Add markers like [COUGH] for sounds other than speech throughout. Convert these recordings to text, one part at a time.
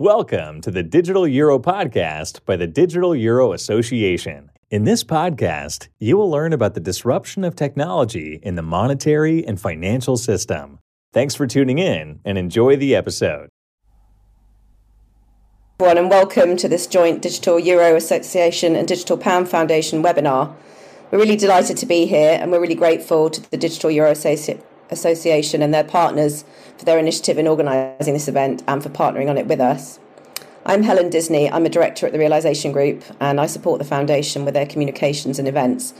Welcome to the Digital Euro podcast by the Digital Euro Association. In this podcast, you will learn about the disruption of technology in the monetary and financial system. Thanks for tuning in and enjoy the episode. Everyone, and welcome to this joint Digital Euro Association and Digital Pound Foundation webinar. We're really delighted to be here and we're really grateful to the Digital Euro Associ- Association and their partners for their initiative in organising this event and for partnering on it with us. I'm Helen Disney. I'm a director at the Realisation Group and I support the foundation with their communications and events.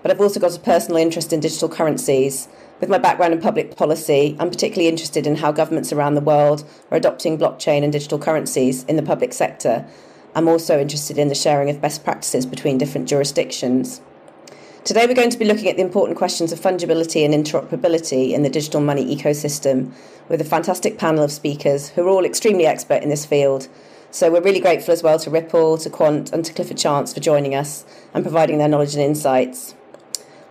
But I've also got a personal interest in digital currencies. With my background in public policy, I'm particularly interested in how governments around the world are adopting blockchain and digital currencies in the public sector. I'm also interested in the sharing of best practices between different jurisdictions. Today, we're going to be looking at the important questions of fungibility and interoperability in the digital money ecosystem with a fantastic panel of speakers who are all extremely expert in this field. So, we're really grateful as well to Ripple, to Quant, and to Clifford Chance for joining us and providing their knowledge and insights.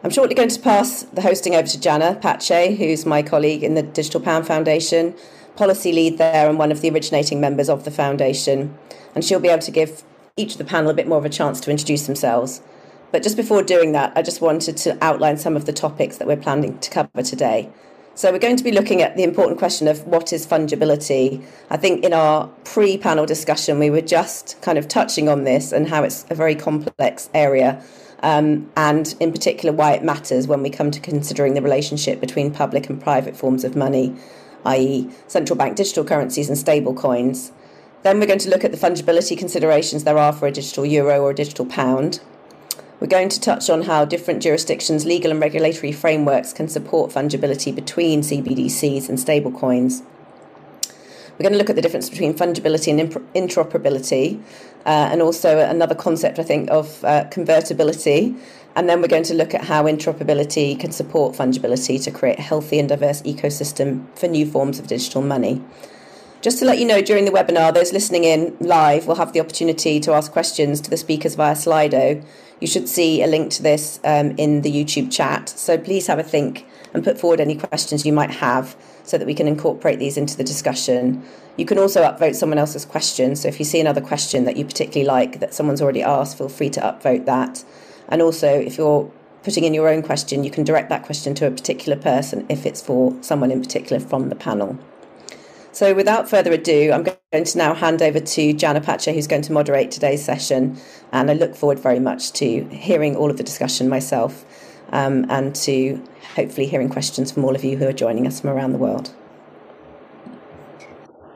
I'm shortly going to pass the hosting over to Jana Pace, who's my colleague in the Digital Pound Foundation, policy lead there, and one of the originating members of the foundation. And she'll be able to give each of the panel a bit more of a chance to introduce themselves. But just before doing that, I just wanted to outline some of the topics that we're planning to cover today. So, we're going to be looking at the important question of what is fungibility. I think in our pre panel discussion, we were just kind of touching on this and how it's a very complex area, um, and in particular, why it matters when we come to considering the relationship between public and private forms of money, i.e., central bank digital currencies and stable coins. Then we're going to look at the fungibility considerations there are for a digital euro or a digital pound. We're going to touch on how different jurisdictions' legal and regulatory frameworks can support fungibility between CBDCs and stablecoins. We're going to look at the difference between fungibility and interoperability, uh, and also another concept, I think, of uh, convertibility. And then we're going to look at how interoperability can support fungibility to create a healthy and diverse ecosystem for new forms of digital money. Just to let you know, during the webinar, those listening in live will have the opportunity to ask questions to the speakers via Slido. You should see a link to this um, in the YouTube chat. So please have a think and put forward any questions you might have so that we can incorporate these into the discussion. You can also upvote someone else's question. So if you see another question that you particularly like that someone's already asked, feel free to upvote that. And also, if you're putting in your own question, you can direct that question to a particular person if it's for someone in particular from the panel. So, without further ado, I'm going to now hand over to Jana Pace, who's going to moderate today's session. And I look forward very much to hearing all of the discussion myself um, and to hopefully hearing questions from all of you who are joining us from around the world.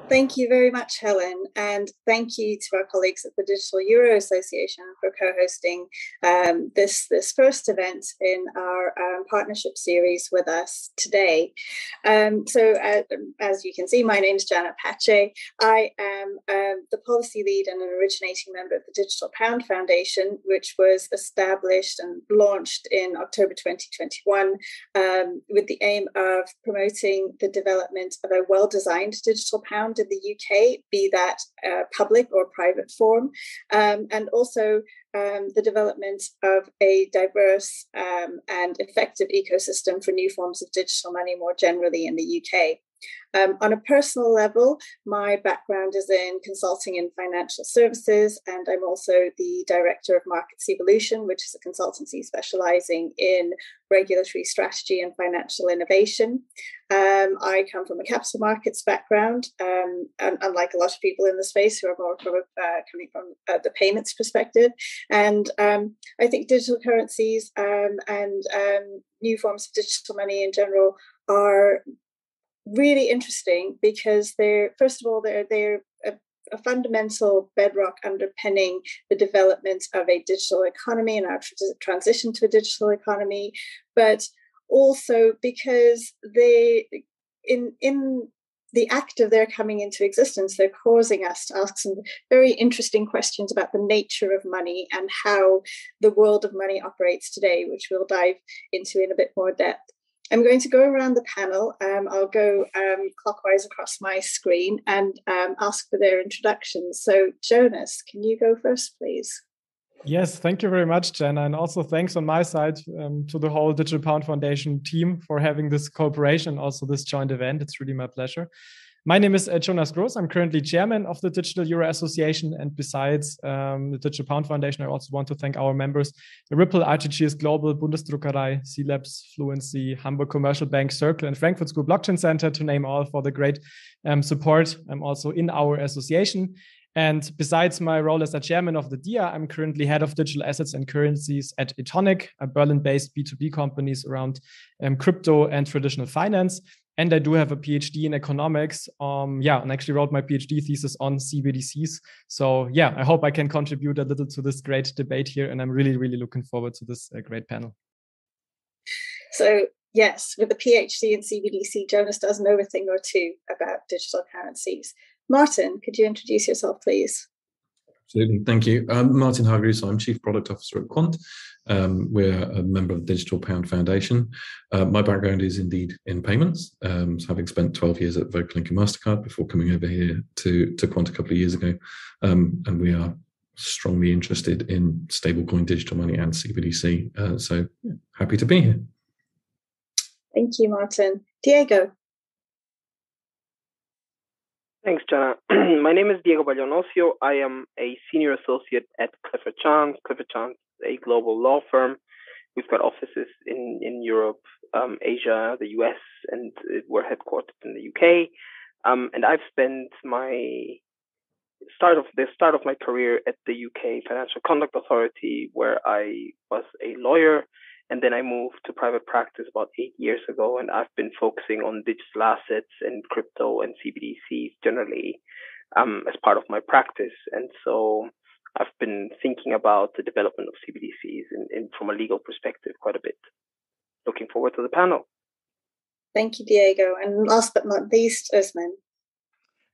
Thank you very much, Helen, and thank you to our colleagues at the Digital Euro Association for co-hosting um, this this first event in our um, partnership series with us today. Um, so, uh, as you can see, my name is Jana Pace. I am um, the policy lead and an originating member of the Digital Pound Foundation, which was established and launched in October 2021 um, with the aim of promoting the development of a well-designed digital pound in the UK, be that uh, public or private form, um, and also um, the development of a diverse um, and effective ecosystem for new forms of digital money more generally in the UK. Um, on a personal level, my background is in consulting in financial services, and I'm also the director of Markets Evolution, which is a consultancy specializing in regulatory strategy and financial innovation. Um, I come from a capital markets background, um, and unlike a lot of people in the space who are more from a, uh, coming from uh, the payments perspective. And um, I think digital currencies um, and um, new forms of digital money in general are really interesting because they're first of all they're they're a, a, fundamental bedrock underpinning the development of a digital economy and our transition to a digital economy but also because they in in the act of their coming into existence, they're causing us to ask some very interesting questions about the nature of money and how the world of money operates today, which we'll dive into in a bit more depth. I'm going to go around the panel. Um, I'll go um, clockwise across my screen and um, ask for their introductions. So, Jonas, can you go first, please? Yes, thank you very much, Jenna. And also thanks on my side um, to the whole Digital Pound Foundation team for having this cooperation, also this joint event. It's really my pleasure. My name is uh, Jonas Gross. I'm currently chairman of the Digital Euro Association. And besides um, the Digital Pound Foundation, I also want to thank our members, Ripple, RTGS Global, Bundesdruckerei, cLabs, Fluency, Hamburg Commercial Bank, Circle, and Frankfurt School Blockchain Center, to name all, for the great um, support um, also in our association. And besides my role as the chairman of the DEA, I'm currently head of digital assets and currencies at Etonic, a Berlin based B2B companies around um, crypto and traditional finance and I do have a PhD in economics. Um, yeah, and actually wrote my PhD thesis on CBDCs. So yeah, I hope I can contribute a little to this great debate here, and I'm really, really looking forward to this uh, great panel. So yes, with a PhD in CBDC, Jonas does know a thing or two about digital currencies. Martin, could you introduce yourself, please? Absolutely. Thank you. I'm Martin Hargreaves. I'm Chief Product Officer at Quant. Um, we're a member of the Digital Pound Foundation. Uh, my background is indeed in payments, um, so having spent 12 years at Vocalink and MasterCard before coming over here to, to Quant a couple of years ago. Um, and we are strongly interested in stablecoin digital money and CBDC. Uh, so happy to be here. Thank you, Martin. Diego. Thanks, Jana. [CLEARS THROAT] My name is Diego Ballon Ossio. I am a senior associate at Clifford Chance. Clifford Chance is a global law firm. We've got offices in, in Europe, um, Asia, the US, and we're headquartered in the UK. Um, and I've spent my start of the start of my career at the UK Financial Conduct Authority, where I was a lawyer and then I moved to private practice about eight years ago, and I've been focusing on digital assets and crypto and CBDCs generally um, as part of my practice. And so I've been thinking about the development of CBDCs in, in, from a legal perspective quite a bit. Looking forward to the panel. Thank you, Diego. And last but not least, Ousmène.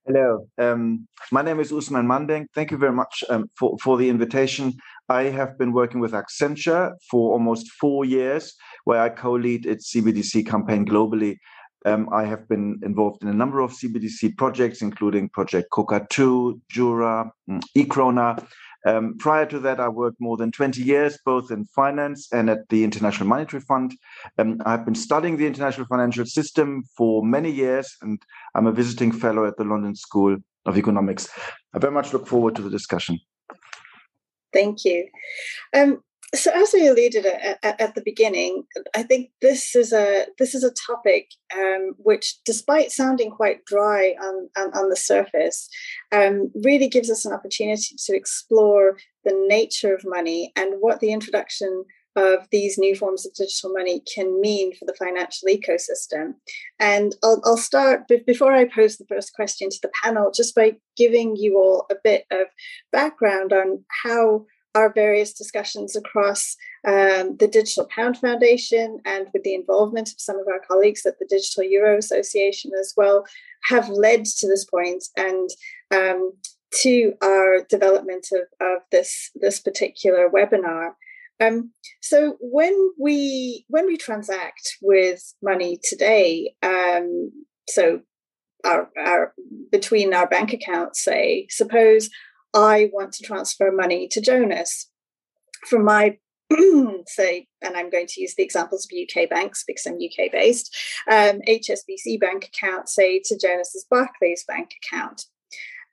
Hello, um, my name is Ousmène Mandeng. Thank you very much um, for, for the invitation. I have been working with Accenture for almost four years, where I co lead its CBDC campaign globally. Um, I have been involved in a number of CBDC projects, including Project Khokha 2, Jura, mm, e-krona, um, prior to that, I worked more than 20 years, both in finance and at the International Monetary Fund. Um, I've been studying the international financial system for many years, and I'm a visiting fellow at the London School of Economics. I very much look forward to the discussion. Thank you. Um, so as we alluded at, at, at, the beginning, I think this is a this is a topic um, which, despite sounding quite dry on on, on the surface, um, really gives us an opportunity to explore the nature of money and what the introduction of these new forms of digital money can mean for the financial ecosystem. And I'll, I'll start before I pose the first question to the panel, just by giving you all a bit of background on how our various discussions across um, the Digital Pound Foundation and with the involvement of some of our colleagues at the Digital Euro Association as well have led to this point and um, to our development of, of this, this particular webinar. Um, so when we when we transact with money today, um, so our, our between our bank accounts, say, suppose I want to transfer money to Jonas from my [CLEARS THROAT] say, and I'm going to use the examples of UK banks because I'm UK based, um, HSBC bank account, say, to Jonas's Barclays bank account.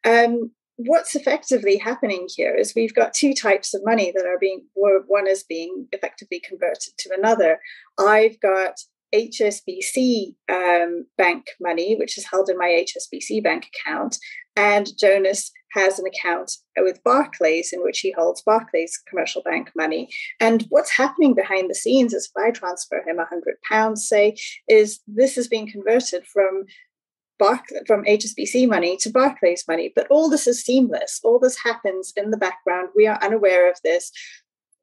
Um, what's effectively happening here is we've got two types of money that are being, one is being effectively converted to another. I've got HSBC um, bank money, which is held in my HSBC bank account, and Jonas has an account with Barclays in which he holds Barclays commercial bank money. And what's happening behind the scenes is if I transfer him a hundred pounds, say, is this is being converted from from HSBC money to Barclays money. But all this is seamless. All this happens in the background. We are unaware of this.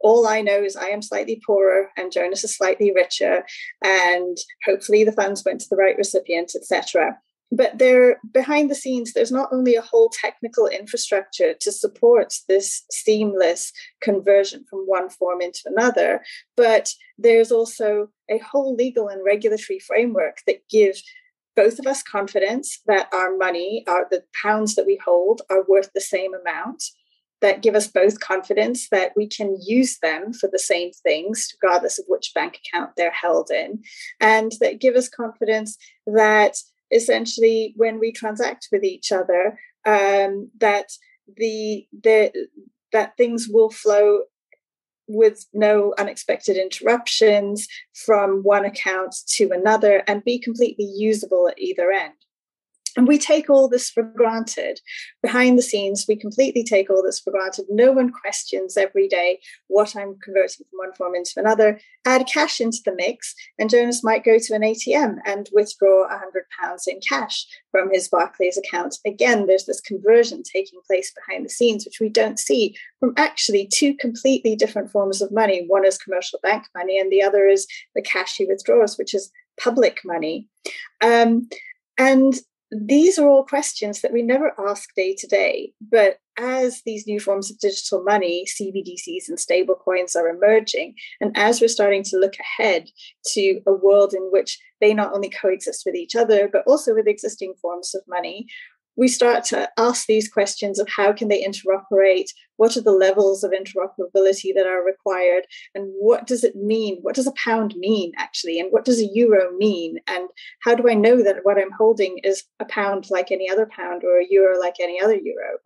All I know is I am slightly poorer and Jonas is slightly richer, and hopefully the funds went to the right recipient, etc but there behind the scenes there's not only a whole technical infrastructure to support this seamless conversion from one form into another but there's also a whole legal and regulatory framework that gives both of us confidence that our money our the pounds that we hold are worth the same amount that give us both confidence that we can use them for the same things regardless of which bank account they're held in and that give us confidence that essentially when we transact with each other um, that the the that things will flow with no unexpected interruptions from one account to another and be completely usable at either end. And we take all this for granted. Behind the scenes, we completely take all this for granted. No one questions every day what I'm converting from one form into another. Add cash into the mix, and Jonas might go to an ATM and withdraw £100 in cash from his Barclays account. Again, there's this conversion taking place behind the scenes, which we don't see from actually two completely different forms of money. One is commercial bank money, and the other is the cash he withdraws, which is public money. Um, and these are all questions that we never ask day to day. But as these new forms of digital money, CBDCs and stablecoins are emerging, and as we're starting to look ahead to a world in which they not only coexist with each other, but also with existing forms of money, we start to ask these questions of how can they interoperate? What are the levels of interoperability that are required? And what does it mean? What does a pound mean actually? And what does a euro mean? And how do i know that what i'm holding is a pound like any other pound or a euro like any other euro?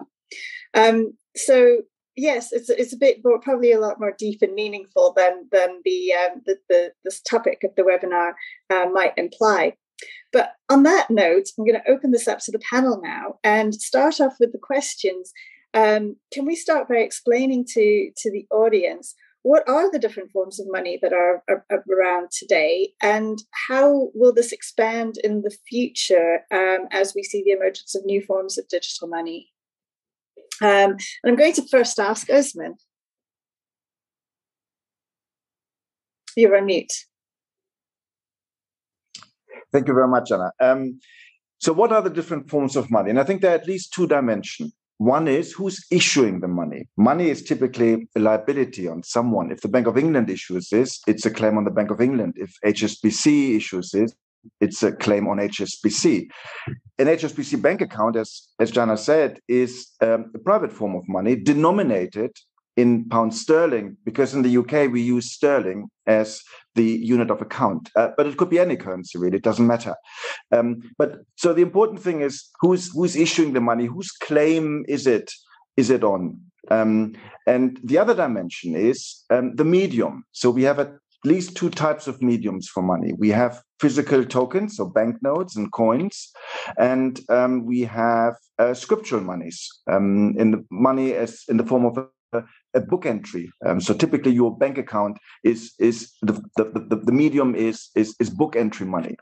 Um, so yes it's it's a bit more probably a lot more deep and meaningful than than the um, the, the this topic of the webinar uh, might imply but on that note, I'm going to open this up to the panel now and start off with the questions. Um, can we start by explaining to, to the audience what are the different forms of money that are, are, are around today and how will this expand in the future um, as we see the emergence of new forms of digital money? Um, and I'm going to first ask Ousmène. You're on mute. Thank you very much, Anna. Um, so, what are the different forms of money? And I think there are at least two dimensions. One is who's issuing the money. Money is typically a liability on someone. If the Bank of England issues this, it's a claim on the Bank of England. If HSBC issues this, it's a claim on HSBC. An HSBC bank account, as as Jana said, is um, a private form of money denominated in pound sterling because in the UK we use sterling as the unit of account, uh, but it could be any currency really. It doesn't matter. Um, but so the important thing is who's who's issuing the money, whose claim is it is it on? Um, and the other dimension is um, the medium. So we have at least two types of mediums for money. We have physical tokens, so banknotes and coins, and um, we have uh, scriptural monies um, in the money as in the form of a book entry. Um, so typically, your bank account is is the the, the, the medium is, is is book entry money,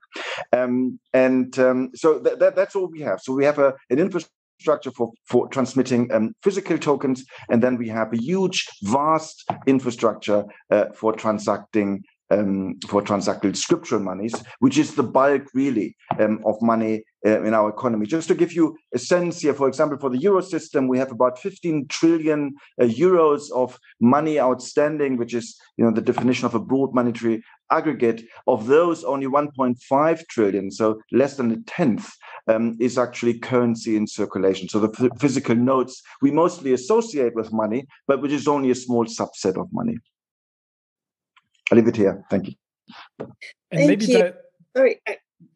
um, and um, so that, that's all we have. So we have a, an infrastructure for for transmitting um, physical tokens, and then we have a huge, vast infrastructure uh, for transacting um, for transacted scriptural monies, which is the bulk really um, of money uh, in our economy. Just to give you a sense here, for example, for the euro system, we have about 15 trillion uh, euros of money outstanding, which is you know the definition of a broad monetary aggregate. Of those, only 1.5 trillion, so less than a tenth, um, is actually currency in circulation. So the physical notes we mostly associate with money, but which is only a small subset of money. I'll leave it here. Thank you. And Thank maybe you. that. Sorry,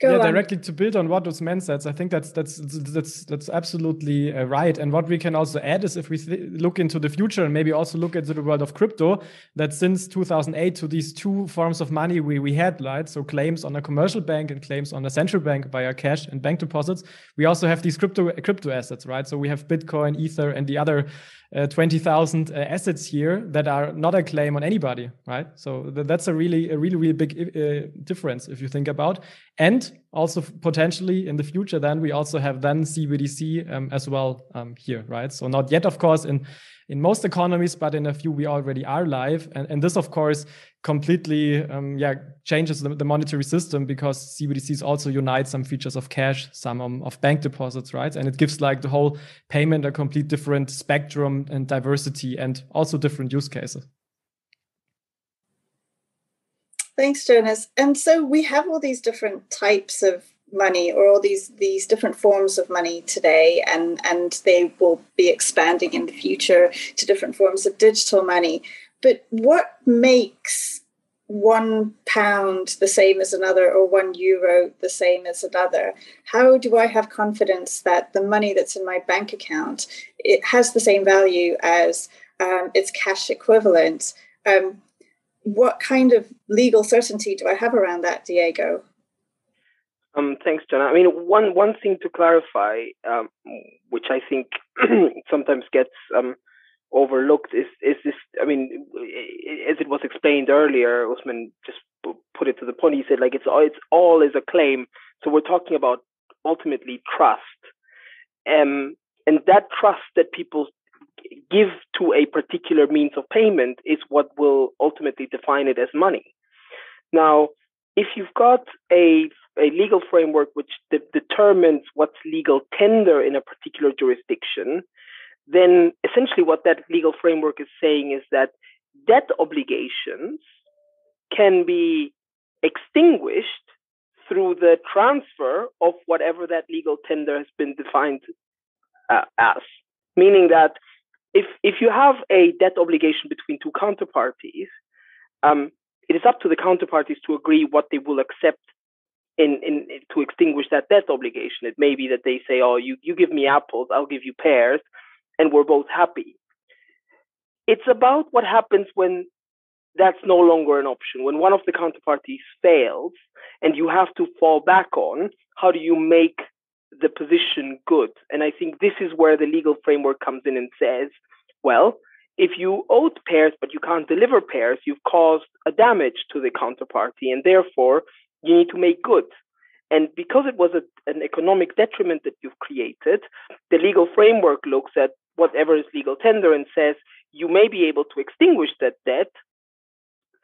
Go yeah, on. directly to build on what Ousmène says, I think that's that's that's that's absolutely uh, right. And what we can also add is if we look into the future and maybe also look into the world of crypto, that since 2008 to these two forms of money we we had, right? So claims on a commercial bank and claims on a central bank via cash and bank deposits. We also have these crypto crypto assets, right? So we have Bitcoin, Ether, and the other uh, 20,000 uh, assets here that are not a claim on anybody, right? So th that's a really, a really, really big uh, difference if you think about. And also potentially in the future, then we also have then CBDC um, as well um, here, right? So not yet, of course, in in most economies, but in a few we already are live. And, and this, of course, completely um, yeah changes the, the, monetary system because CBDCs also unite some features of cash, some um, of bank deposits, right? And it gives like the whole payment a complete different spectrum and diversity and also different use cases. Thanks, Jonas. And so we have all these different types of money or all these these different forms of money today and and they will be expanding in the future to different forms of digital money. But what makes one pound the same as another or one euro the same as another? How do i have confidence that the money that's in my bank account it has the same value as um, its cash equivalent? Um, what kind of legal certainty do i have around that diego um, thanks, John. I mean, one one thing to clarify, um, which I think [CLEARS THROAT] sometimes gets um, overlooked is is this i mean as it was explained earlier ousmène just put it to the point he said like it's all it's all is a claim. So we're talking about ultimately trust. Um, and that trust that people give to a particular means of payment is what will ultimately define it as money. Now if you've got a a legal framework which de- determines what's legal tender in a particular jurisdiction then essentially what that legal framework is saying is that debt obligations can be extinguished through the transfer of whatever that legal tender has been defined uh, as. Meaning that if if you have a debt obligation between two counterparties, um, it is up to the counterparties to agree what they will accept in, in, to extinguish that debt obligation. It may be that they say, "Oh, you you give me apples, I'll give you pears," and we're both happy. It's about what happens when that's no longer an option. When one of the counterparties fails and you have to fall back on, how do you make the position good? And I think this is where the legal framework comes in and says, well, if you owed pears but you can't deliver pears, you've caused a damage to the counterparty and therefore you need to make good. And because it was a, an economic detriment that you've created, the legal framework looks at whatever is legal tender and says you may be able to extinguish that debt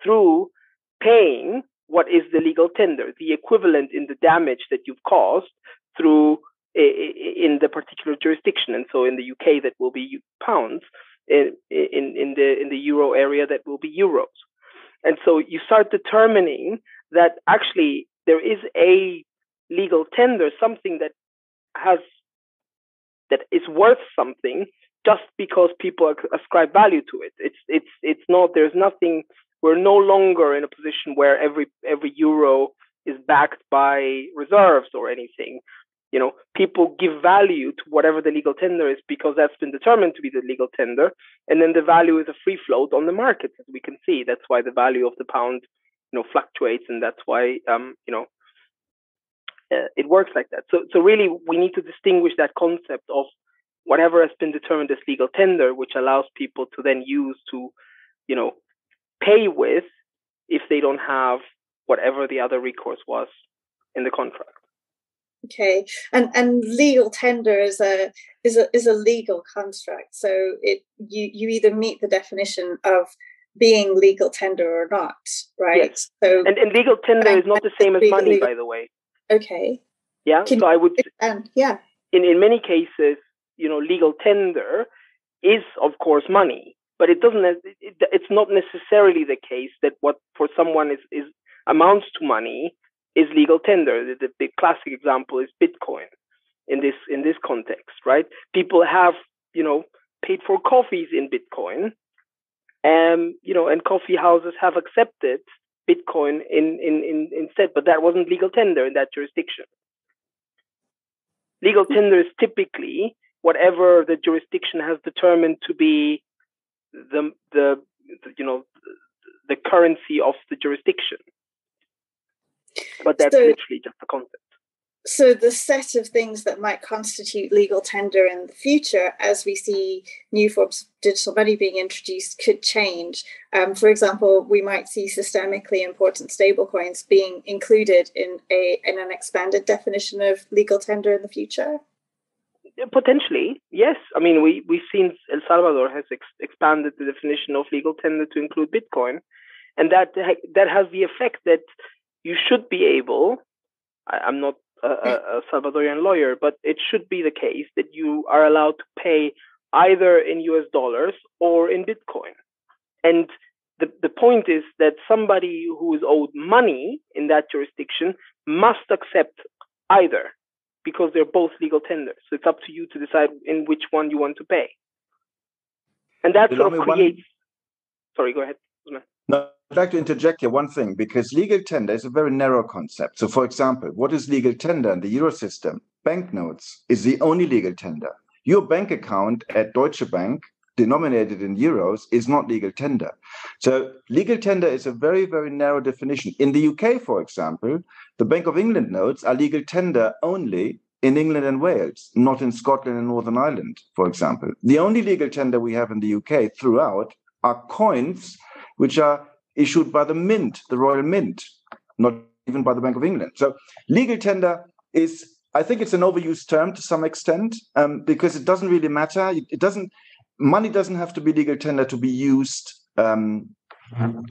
through paying what is the legal tender, the equivalent in the damage that you've caused through in the particular jurisdiction. And so in the UK, that will be pounds. In, in, in the in the euro area, that will be euros. And so you start determining that actually there is a legal tender, something that has that is worth something just because people ascribe value to it. It's it's it's not. There's nothing. We're no longer in a position where every every euro is backed by reserves or anything. You know, people give value to whatever the legal tender is because that's been determined to be the legal tender, and then the value is a free float on the market, as we can see. That's why the value of the pound, you know, fluctuates, and that's why um, you know uh, it works like that. So, so really, we need to distinguish that concept of whatever has been determined as legal tender, which allows people to then use to, you know, pay with if they don't have whatever the other recourse was in the contract. Okay, and and legal tender is a is a is a legal construct. So it you you either meet the definition of being legal tender or not, right? Yes. So and, and legal tender is not the same as money, by the way. Okay. Yeah. Can so I would. And yeah. In in many cases, you know, legal tender is of course money, but it doesn't. It, it's not necessarily the case that what for someone is is amounts to money is legal tender. The, the, the classic example is Bitcoin in this in this context, right? People have you know paid for coffees in Bitcoin, and you know, and coffee houses have accepted Bitcoin in, in, in instead, but that wasn't legal tender in that jurisdiction. Legal tender is typically whatever the jurisdiction has determined to be the the, the you know the currency of the jurisdiction. But that's so, literally just a concept. So the set of things that might constitute legal tender in the future, as we see new forms of digital money being introduced, could change. Um, for example, we might see systemically important stablecoins being included in a in an expanded definition of legal tender in the future. Potentially, yes. I mean, we we've seen El Salvador has ex- expanded the definition of legal tender to include Bitcoin, and that that has the effect that you should be able. I, I'm not a, a, Salvadorian lawyer, but it should be the case that you are allowed to pay either in US dollars or in Bitcoin. And the, the point is that somebody who is owed money in that jurisdiction must accept either because they're both legal tenders. So it's up to you to decide in which one you want to pay. And that sort of creates. One... Sorry, go ahead. I'd like to interject here one thing because legal tender is a very narrow concept. So, for example, what is legal tender in the euro system? Banknotes is the only legal tender. Your bank account at Deutsche Bank, denominated in euros, is not legal tender. So, legal tender is a very, very narrow definition. In the UK, for example, the Bank of England notes are legal tender only in England and Wales, not in Scotland and Northern Ireland, for example. The only legal tender we have in the UK throughout are coins which are issued by the Mint, the Royal Mint, not even by the Bank of England. So legal tender is, I think it's an overused term to some extent um, because it doesn't really matter. It, doesn't, money doesn't have to be legal tender to be used um,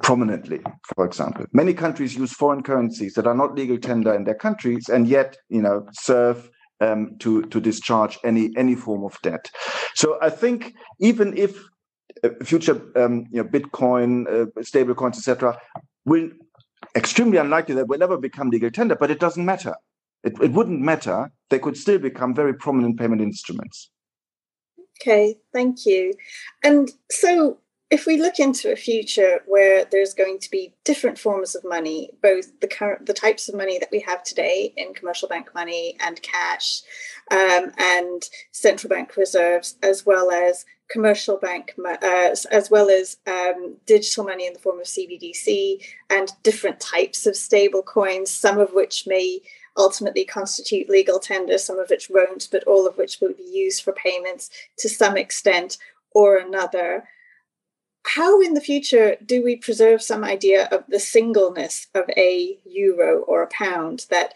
prominently, for example. Many countries use foreign currencies that are not legal tender in their countries and yet, you know, serve um, to to discharge any any form of debt. So I think even if future um, you know, Bitcoin, uh, stable coins, etc., will extremely unlikely that will ever become legal tender, but it doesn't matter. It, it wouldn't matter. They could still become very prominent payment instruments. Okay, thank you. And so, if we look into a future where there's going to be different forms of money, both the current the types of money that we have today in commercial bank money and cash, um, and central bank reserves, as well as commercial bank, uh, as well as um, digital money in the form of CBDC and different types of stable coins, some of which may ultimately constitute legal tender, some of which won't, but all of which will be used for payments to some extent or another. How in the future do we preserve some idea of the singleness of a euro or a pound? That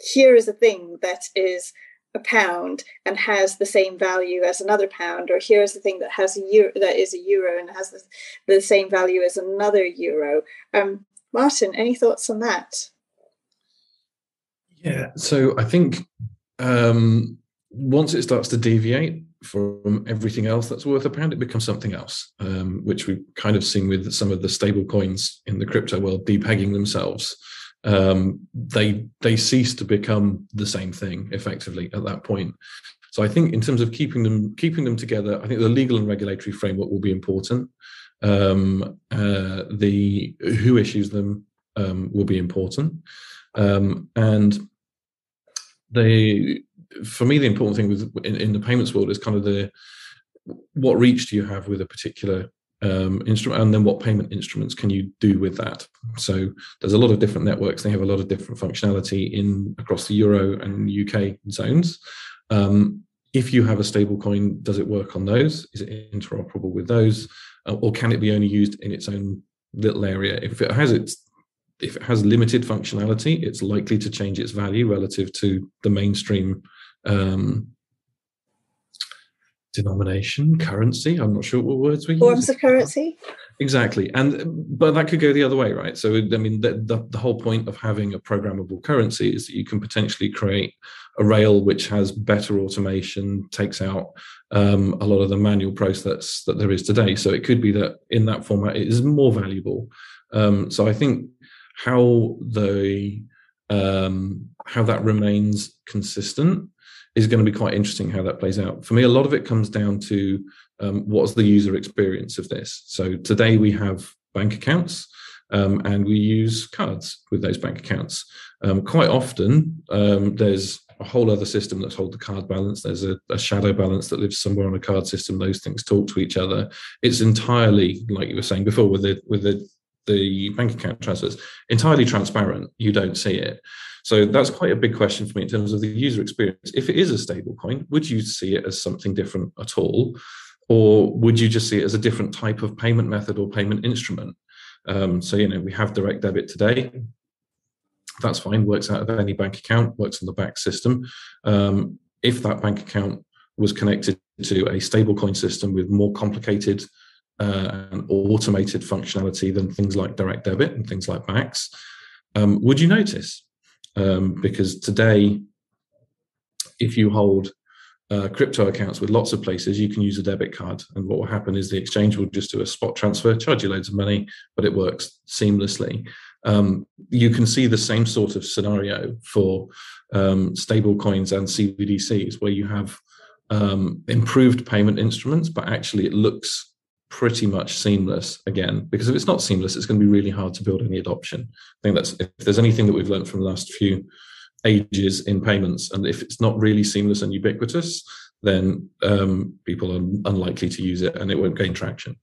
here is a thing that is a pound and has the same value as another pound, or here's the thing that has a euro that is a euro and has the, the same value as another euro. Um, Martin, any thoughts on that? Yeah, so I think um, once it starts to deviate from everything else that's worth a pound, it becomes something else, um, which we've kind of seen with some of the stable coins in the crypto world depegging themselves um, they they cease to become the same thing effectively at that point. So I think in terms of keeping them keeping them together, I think the legal and regulatory framework will be important. Um, uh, the who issues them um, will be important, um, and the for me the important thing with in, in the payments world is kind of the what reach do you have with a particular um, instrument, and then what payment instruments can you do with that? So there's a lot of different networks. They have a lot of different functionality in across the euro and UK zones. Um, if you have a stable coin, does it work on those? Is it interoperable with those, uh, or can it be only used in its own little area? If it has its if it has limited functionality, it's likely to change its value relative to the mainstream um, denomination, currency. I'm not sure what words we use. Forms of currency. Exactly, and but that could go the other way, right? So I mean, the, the, the whole point of having a programmable currency is that you can potentially create a rail which has better automation, takes out um, a lot of the manual process that there is today. So it could be that in that format it is more valuable. Um, so I think how the um, how that remains consistent is going to be quite interesting how that plays out. For me, a lot of it comes down to um, what's the user experience of this. So today we have bank accounts. Um, and we use cards with those bank accounts. Um, quite often, um, there's a whole other system that's hold the card balance. There's a, a, shadow balance that lives somewhere on a card system. Those things talk to each other. It's entirely, like you were saying before, with the with the the bank account transfers, entirely transparent. You don't see it. So that's quite a big question for me in terms of the user experience. If it is a stable coin, would you see it as something different at all? Or would you just see it as a different type of payment method or payment instrument? Um, so, you know, we have direct debit today. That's fine, works out of any bank account, works on the BACS system. Um, if that bank account was connected to a stablecoin system with more complicated uh, and automated functionality than things like direct debit and things like BACS, um, would you notice? Um, because today, if you hold uh, crypto accounts with lots of places, you can use a debit card. And what will happen is the exchange will just do a spot transfer, charge you loads of money, but it works seamlessly. Um, you can see the same sort of scenario for um, stable coins and CBDCs, where you have um, improved payment instruments, but actually it looks pretty much seamless again because if it's not seamless it's going to be really hard to build any adoption. I think that's if there's anything that we've learned from the last few ages in payments and if it's not really seamless and ubiquitous then um, people are unlikely to use it and it won't gain traction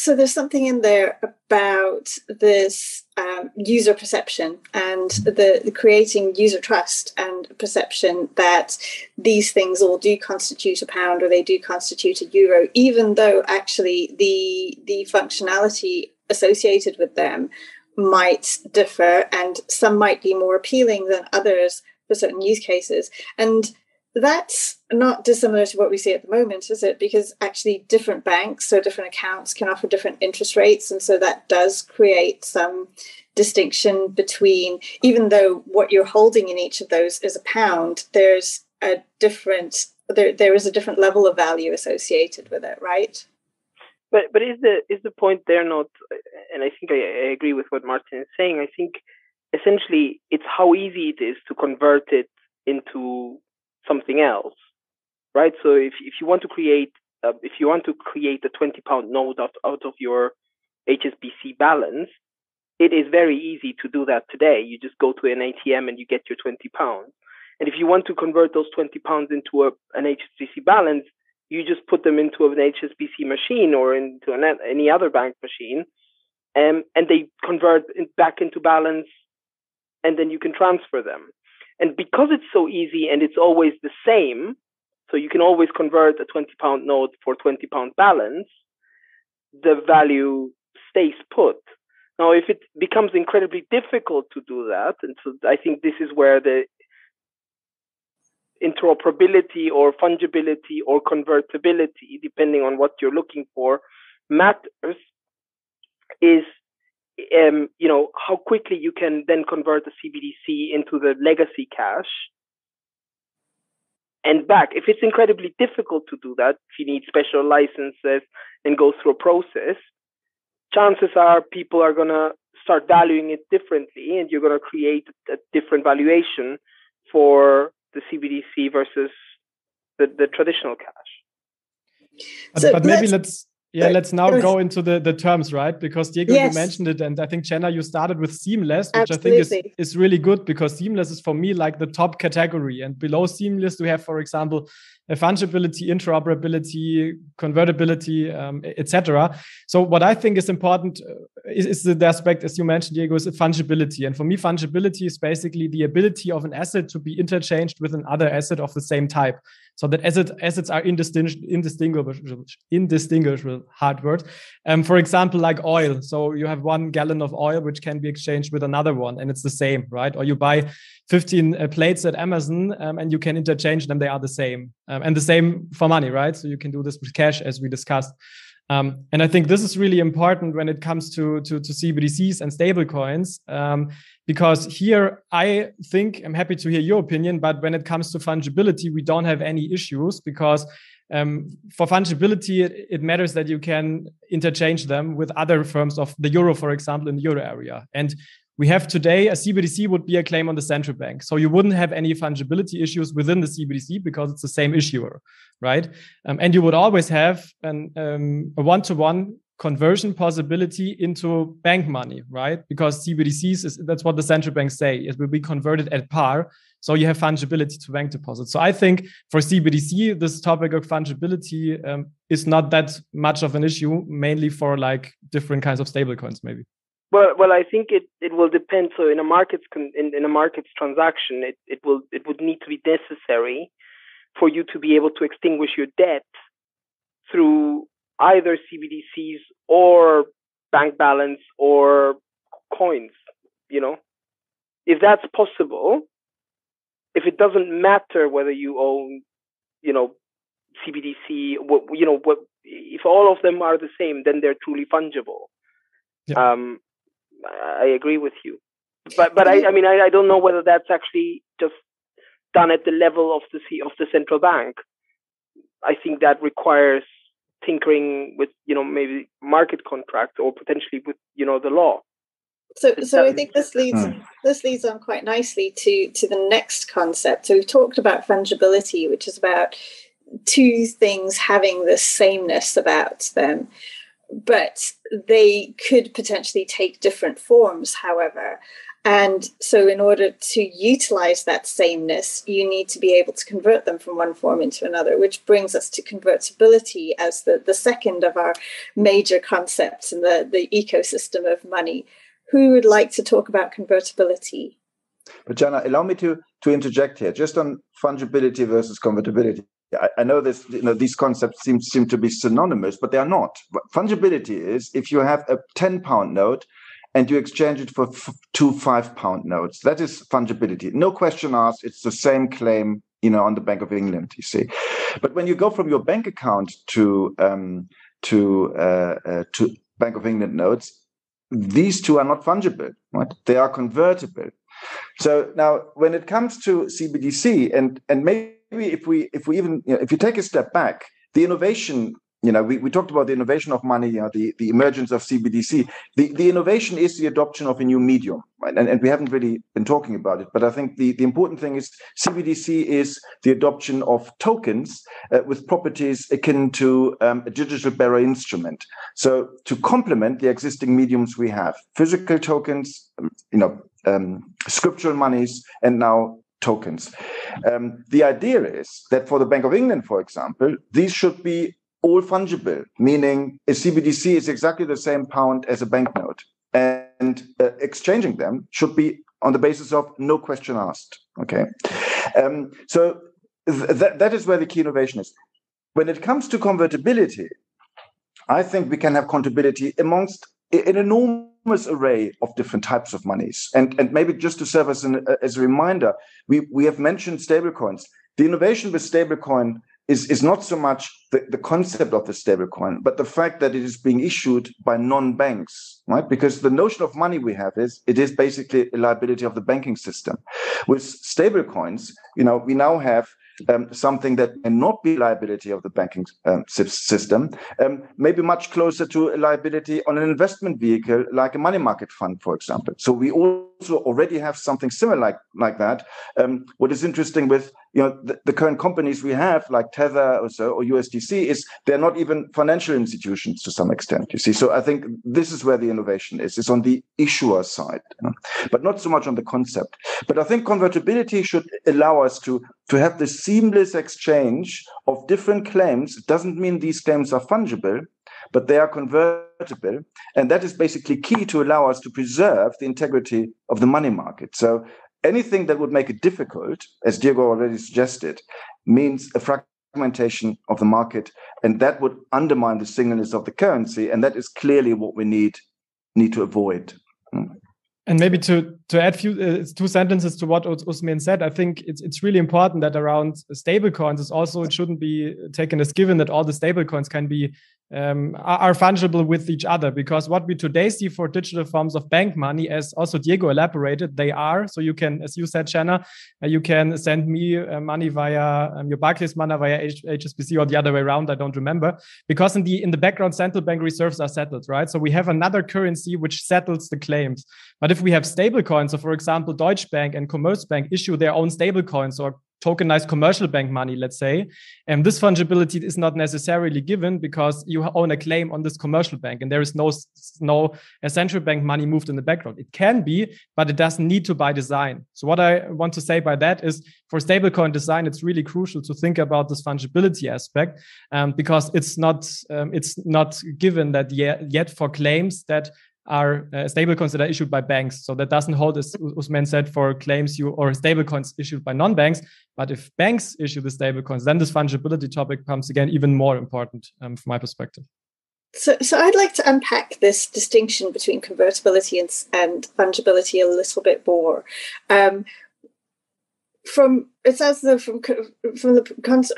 so there's something in there about this um, user perception and the, the, creating user trust and perception that these things all do constitute a pound or they do constitute a euro, even though actually the the functionality associated with them might differ and some might be more appealing than others for certain use cases. And that's not dissimilar to what we see at the moment, is it? Because actually, different banks, so different accounts, can offer different interest rates. And so that does create some distinction between, even though what you're holding in each of those is a pound, there's a different, there, there is a different level of value associated with it, right? But but is the is the point there not? And I think I, I agree with what Martin is saying. I think essentially it's how easy it is to convert it into something else, right? So if if you want to create uh, if you want to create a 20 pound note out, out of your HSBC balance, it is very easy to do that today. You just go to an ATM and you get your 20 pounds. And if you want to convert those 20 pounds into a, an HSBC balance, you just put them into an HSBC machine or into an, any other bank machine, um, and they convert back into balance, and then you can transfer them. And because it's so easy and it's always the same, so you can always convert a 20 pound note for 20 pound balance, the value stays put. Now, if it becomes incredibly difficult to do that, and so I think this is where the interoperability or fungibility or convertibility, depending on what you're looking for, matters, is um, you know, how quickly you can then convert the CBDC into the legacy cash and back. If it's incredibly difficult to do that, if you need special licenses and go through a process, chances are people are going to start valuing it differently and you're going to create a different valuation for the CBDC versus the, the traditional cash. But, so but maybe let's, let's yeah, let's now go into the, the terms, right? Because Diego, yes. you mentioned it, and I think Jenna, you started with seamless, which Absolutely. I think is, is really good because seamless is for me like the top category. And below seamless, we have, for example, fungibility, interoperability, convertibility, um, etc. So what I think is important uh, is, is, the aspect, as you mentioned, Diego, is fungibility. And for me, fungibility is basically the ability of an asset to be interchanged with another asset of the same type so that asset, assets are indistinguishable, indistinguishable, hard word. Um, for example, like oil. So you have one gallon of oil, which can be exchanged with another one, and it's the same, right? Or you buy 15 uh, plates at Amazon um, and you can interchange them, they are the same. Um, and the same for money, right? So you can do this with cash, as we discussed. Um, and I think this is really important when it comes to to, to CBDCs and stablecoins, um, because here I think I'm happy to hear your opinion. But when it comes to fungibility, we don't have any issues because um, for fungibility, it, it, matters that you can interchange them with other firms of the euro, for example, in the euro area. And we have today a CBDC would be a claim on the central bank. So you wouldn't have any fungibility issues within the CBDC because it's the same issuer, right? Um, and you would always have an, um, a one-to-one conversion possibility into bank money, right? Because CBDCs is that's what the central banks say. It will be converted at par. So you have fungibility to bank deposits. So I think for CBDC, this topic of fungibility um, is not that much of an issue, mainly for like different kinds of stablecoins, maybe. Well, well, I think it, it will depend. So in a markets con- in, in a markets transaction, it, it will it would need to be necessary for you to be able to extinguish your debt through either CBDCs or bank balance or coins. You know, if that's possible, if it doesn't matter whether you own, you know, CBDC, what you know, what if all of them are the same, then they're truly fungible. Yeah. Um, I agree with you. But but I, I mean I, I don't know whether that's actually just done at the level of the of the central bank. I think that requires tinkering with you know maybe market contracts or potentially with you know the law. So so I think this leads hmm. this leads on quite nicely to to the next concept. So we've talked about fungibility, which is about two things having the sameness about them, but they could potentially take different forms, however. And so, in order to utilize that sameness, you need to be able to convert them from one form into another, which brings us to convertibility as the, the second of our major concepts in the, the ecosystem of money. Who would like to talk about convertibility? But Jana, allow me to to interject here, just on fungibility versus convertibility. I, know this, you know, these concepts seem seem to be synonymous, but they are not. Fungibility is if you have a ten pound note and you exchange it for f- two five pound notes. That is fungibility. No question asked. It's the same claim, you know, on the Bank of England. You see, but when you go from your bank account to um, to uh, uh, to Bank of England notes, these two are not fungible. Right? They are convertible. So now, when it comes to CBDC, and and maybe if we if we even you know, if you take a step back, the innovation you know, we, we talked about the innovation of money, you know, the, the emergence of CBDC. The, the innovation is the adoption of a new medium, right? And, and we haven't really been talking about it, but I think the, the important thing is CBDC is the adoption of tokens uh, with properties akin to um, a digital bearer instrument. So to complement the existing mediums we have, physical tokens, um, you know, um, scriptural monies, and now tokens. Um, the idea is that for the Bank of England, for example, these should be all fungible, meaning a CBDC is exactly the same pound as a banknote. And uh, exchanging them should be on the basis of no question asked. Okay. Um, so th- that, that is where the key innovation is. When it comes to convertibility, I think we can have convertibility amongst an enormous array of different types of monies. And, and maybe just to serve as, an, as a reminder, we, we have mentioned stablecoins. The innovation with stablecoin is, is not so much the, the concept of the stablecoin, but the fact that it is being issued by non-banks, right? Because the notion of money we have is it is basically a liability of the banking system. With stablecoins, you know, we now have um, something that may not be liability of the banking um, system, um, maybe much closer to a liability on an investment vehicle like a money market fund, for example. So we also already have something similar like like that. Um, what is interesting with you know the, the, current companies we have like tether or so or usdc is they're not even financial institutions to some extent you see. So i think this is where the innovation is it's on the issuer side you know? but not so much on the concept. But i think convertibility should allow us to to have the seamless exchange of different claims. It doesn't mean these claims are fungible but they are convertible and that is basically key to allow us to preserve the integrity of the money market. So anything that would make it difficult, as Diego already suggested, means a fragmentation of the market, and that would undermine the singleness of the currency, and that is clearly what we need need to avoid. And maybe to to add few uh, two sentences to what Ousmène said, I think it's it's really important that around stablecoins is also it shouldn't be taken as given that all the stablecoins can be um, are, fungible with each other because what we today see for digital forms of bank money, as also Diego elaborated, they are. So you can, as you said, Jana, uh, you can send me uh, money via um, your Barclays money via H- HSBC or the other way around. I don't remember because in the in the background, central bank reserves are settled, right? So we have another currency which settles the claims. But if we have stable coins, so for example, Deutsche Bank and Commerzbank issue their own stable coins or tokenized commercial bank money, let's say, and this fungibility is not necessarily given because you own a claim on this commercial bank and there is no no central bank money moved in the background. It can be, but it doesn't need to by design. So what I want to say by that is for stablecoin design, it's really crucial to think about this fungibility aspect um, because it's not um, it's not given that yet, yet for claims that are uh, stablecoins that are issued by banks. So that doesn't hold, as Ousmène said, for claims you or stablecoins issued by non-banks. But if banks issue the stablecoins, then this fungibility topic comes again even more important um, from my perspective. So, so I'd like to unpack this distinction between convertibility and, and fungibility a little bit more. Um, from it says the from from the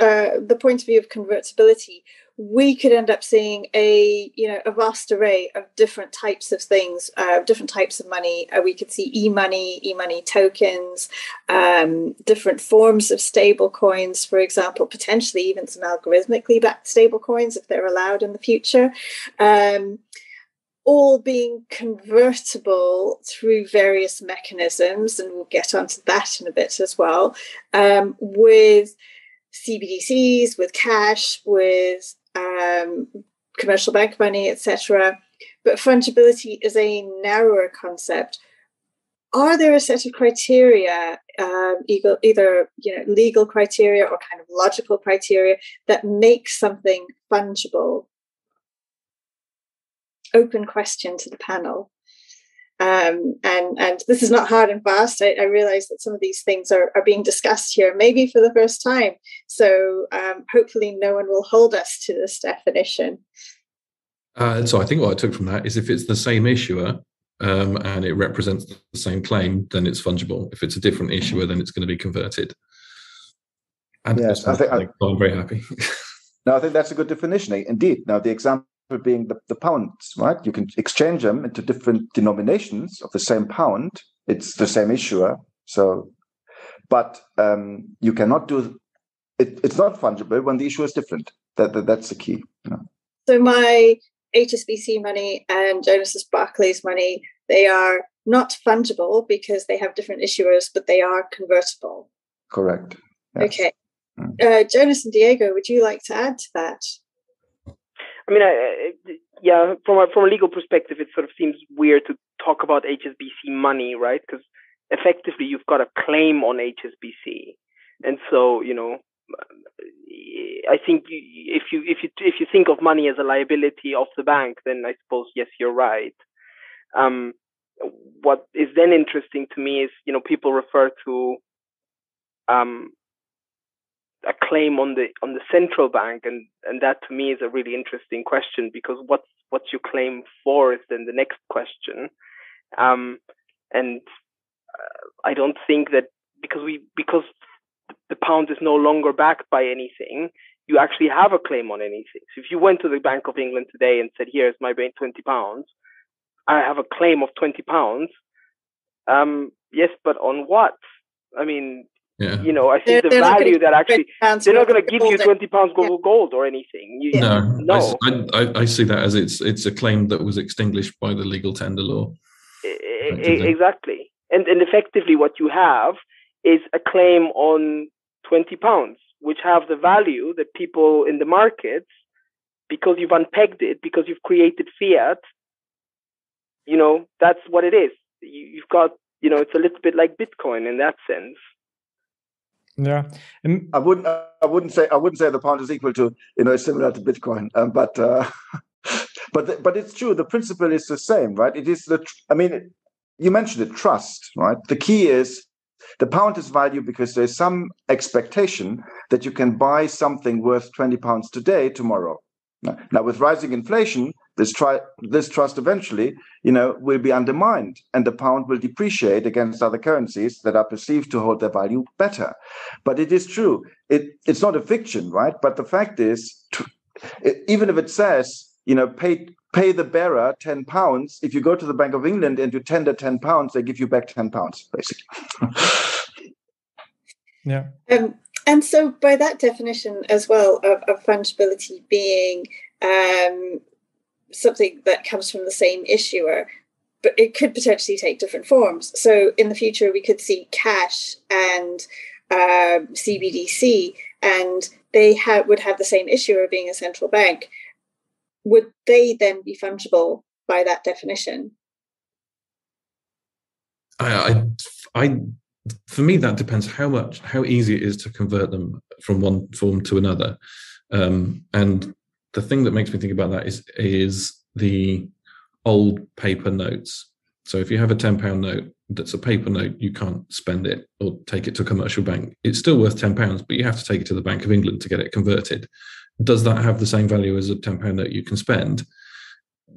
uh, the point of view of convertibility, we could end up seeing a you know a vast array of different types of things uh, different types of money. Uh, we could see e-money e-money tokens um, different forms of stable coins for example potentially even some algorithmically backed stable coins if they're allowed in the future. Um, all being convertible through various mechanisms and we'll get onto that in a bit as well um, with CBDCs, with cash, with um, commercial bank money, etc. But fungibility is a narrower concept. Are there a set of criteria, um, either, either you know legal criteria or kind of logical criteria that make something fungible? Open question to the panel. Um, and and this is not hard and fast. I, I, realize that some of these things are, are being discussed here, maybe for the first time. So um, hopefully, no one will hold us to this definition. Uh, so I think what I took from that is if it's the same issuer um, and it represents the same claim, then it's fungible. If it's a different issuer, then it's going to be converted. And yes, I think I, I'm very happy. [LAUGHS] no, I think that's a good definition. Indeed. Now the example being the, the pounds, right? You can exchange them into different denominations of the same pound. It's the same issuer. So, but um, you cannot do it. It's not fungible when the issue is different. That, that that's the key. Know? So my HSBC money and Jonas's Barclays money, they are not fungible because they have different issuers, but they are convertible. Correct. Yes. Okay. Mm. Uh, Jonas and Diego, would you like to add to that? I mean, I, yeah, from a, from a legal perspective, it sort of seems weird to talk about HSBC money, right? Because effectively, you've got a claim on HSBC, and so you know, I think if you if you if you think of money as a liability of the bank, then I suppose yes, you're right. Um, what is then interesting to me is you know people refer to um, a claim on the on the central bank, and and that to me is a really interesting question because what's what's your claim for is then the next question, um, and uh, I don't think that because we because the pound is no longer backed by anything, you actually have a claim on anything. So if you went to the Bank of England today and said, "Here's my 20 pounds," I have a claim of 20 pounds. Um, yes, but on what? I mean, yeah. You know, I think the value that actually they're not going to give you twenty pounds gold, yeah. gold or anything. You, no, no. I, I, I, see that as it's it's a claim that was extinguished by the legal tender law. Exactly, and and effectively, what you have is a claim on twenty pounds, which have the value that people in the markets, because you've unpegged it, because you've created fiat. You know, that's what it is. You, you've got, you know, it's a little bit like Bitcoin in that sense. Yeah, and I wouldn't. I wouldn't say. I wouldn't say the pound is equal to you know similar to Bitcoin. Um, but uh, [LAUGHS] but the, but it's true. The principle is the same, right? It is the. I mean, you mentioned it. Trust, right? The key is the pound is value because there's some expectation that you can buy something worth twenty pounds today tomorrow. Now, with rising inflation, this, tri- this trust eventually, you know, will be undermined, and the pound will depreciate against other currencies that are perceived to hold their value better. But it is true; it, it's not a fiction, right? But the fact is, even if it says, you know, pay pay the bearer ten pounds, if you go to the Bank of England and you tender ten pounds, they give you back ten pounds, basically. [LAUGHS] yeah. Um, and so, by that definition as well of, of fungibility being um, something that comes from the same issuer, but it could potentially take different forms. So, in the future, we could see cash and um, CBDC, and they ha- would have the same issuer being a central bank. Would they then be fungible by that definition? I, I, I for me that depends how much how easy it is to convert them from one form to another um, and the thing that makes me think about that is is the old paper notes. So if you have a 10 pound note that's a paper note you can't spend it or take it to a commercial bank. It's still worth 10 pounds but you have to take it to the bank of england to get it converted. Does that have the same value as a 10 pound note you can spend?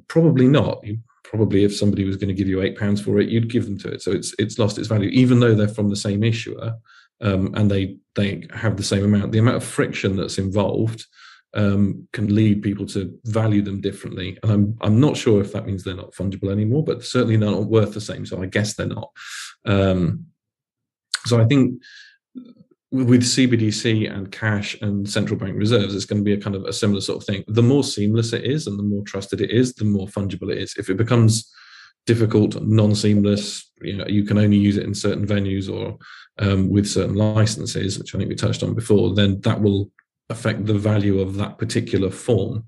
Probably not. You probably if somebody was going to give you eight pounds for it, you'd give them to it. So it's it's lost its value, even though they're from the same issuer um, and they they have the same amount. The amount of friction that's involved um, can lead people to value them differently. And I'm I'm not sure if that means they're not fungible anymore, but certainly they're not worth the same. So I guess they're not. Um, so I think with CBDC and cash and central bank reserves, it's going to be a kind of a similar sort of thing. The more seamless it is and the more trusted it is, the more fungible it is. If it becomes difficult, non-seamless. You know, you can only use it in certain venues or um, with certain licenses, which I think we touched on before. Then that will affect the value of that particular form.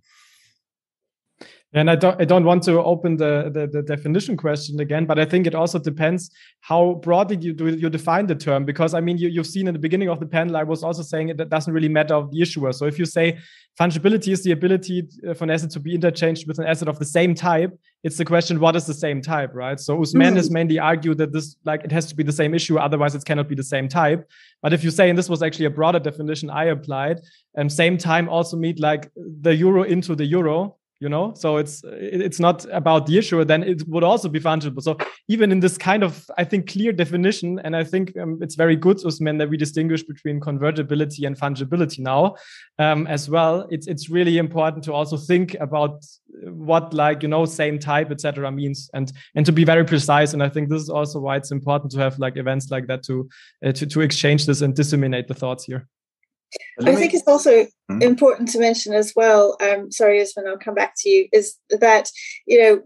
And I don't, I don't want to open the, the, the, definition question again, but I think it also depends how broadly you do you define the term. Because I mean, you, you've seen in the beginning of the panel, I was also saying it doesn't really matter of the issuer. So if you say fungibility is the ability uh, for an asset to be interchanged with an asset of the same type, it's the question, what is the same type, right? So Ousmène mm. has mainly argued that this, like, it has to be the same issue, otherwise it cannot be the same type. But if you say, and this was actually a broader definition I applied, um, same time also meet like the euro into the euro, you know? So it's it's not about the issue then it would also be fungible. So even in this kind of i think clear definition and i think um, it's very good ousmène that we distinguish between convertibility and fungibility now um, as well. It's it's really important to also think about what like you know same type etc means. And and to be very precise and i think this is also why it's important to have like events like that to uh, to to exchange this and disseminate the thoughts here I think it's also hmm? important to mention as well. Um, sorry, Ousmène, I'll come back to you. Is that you know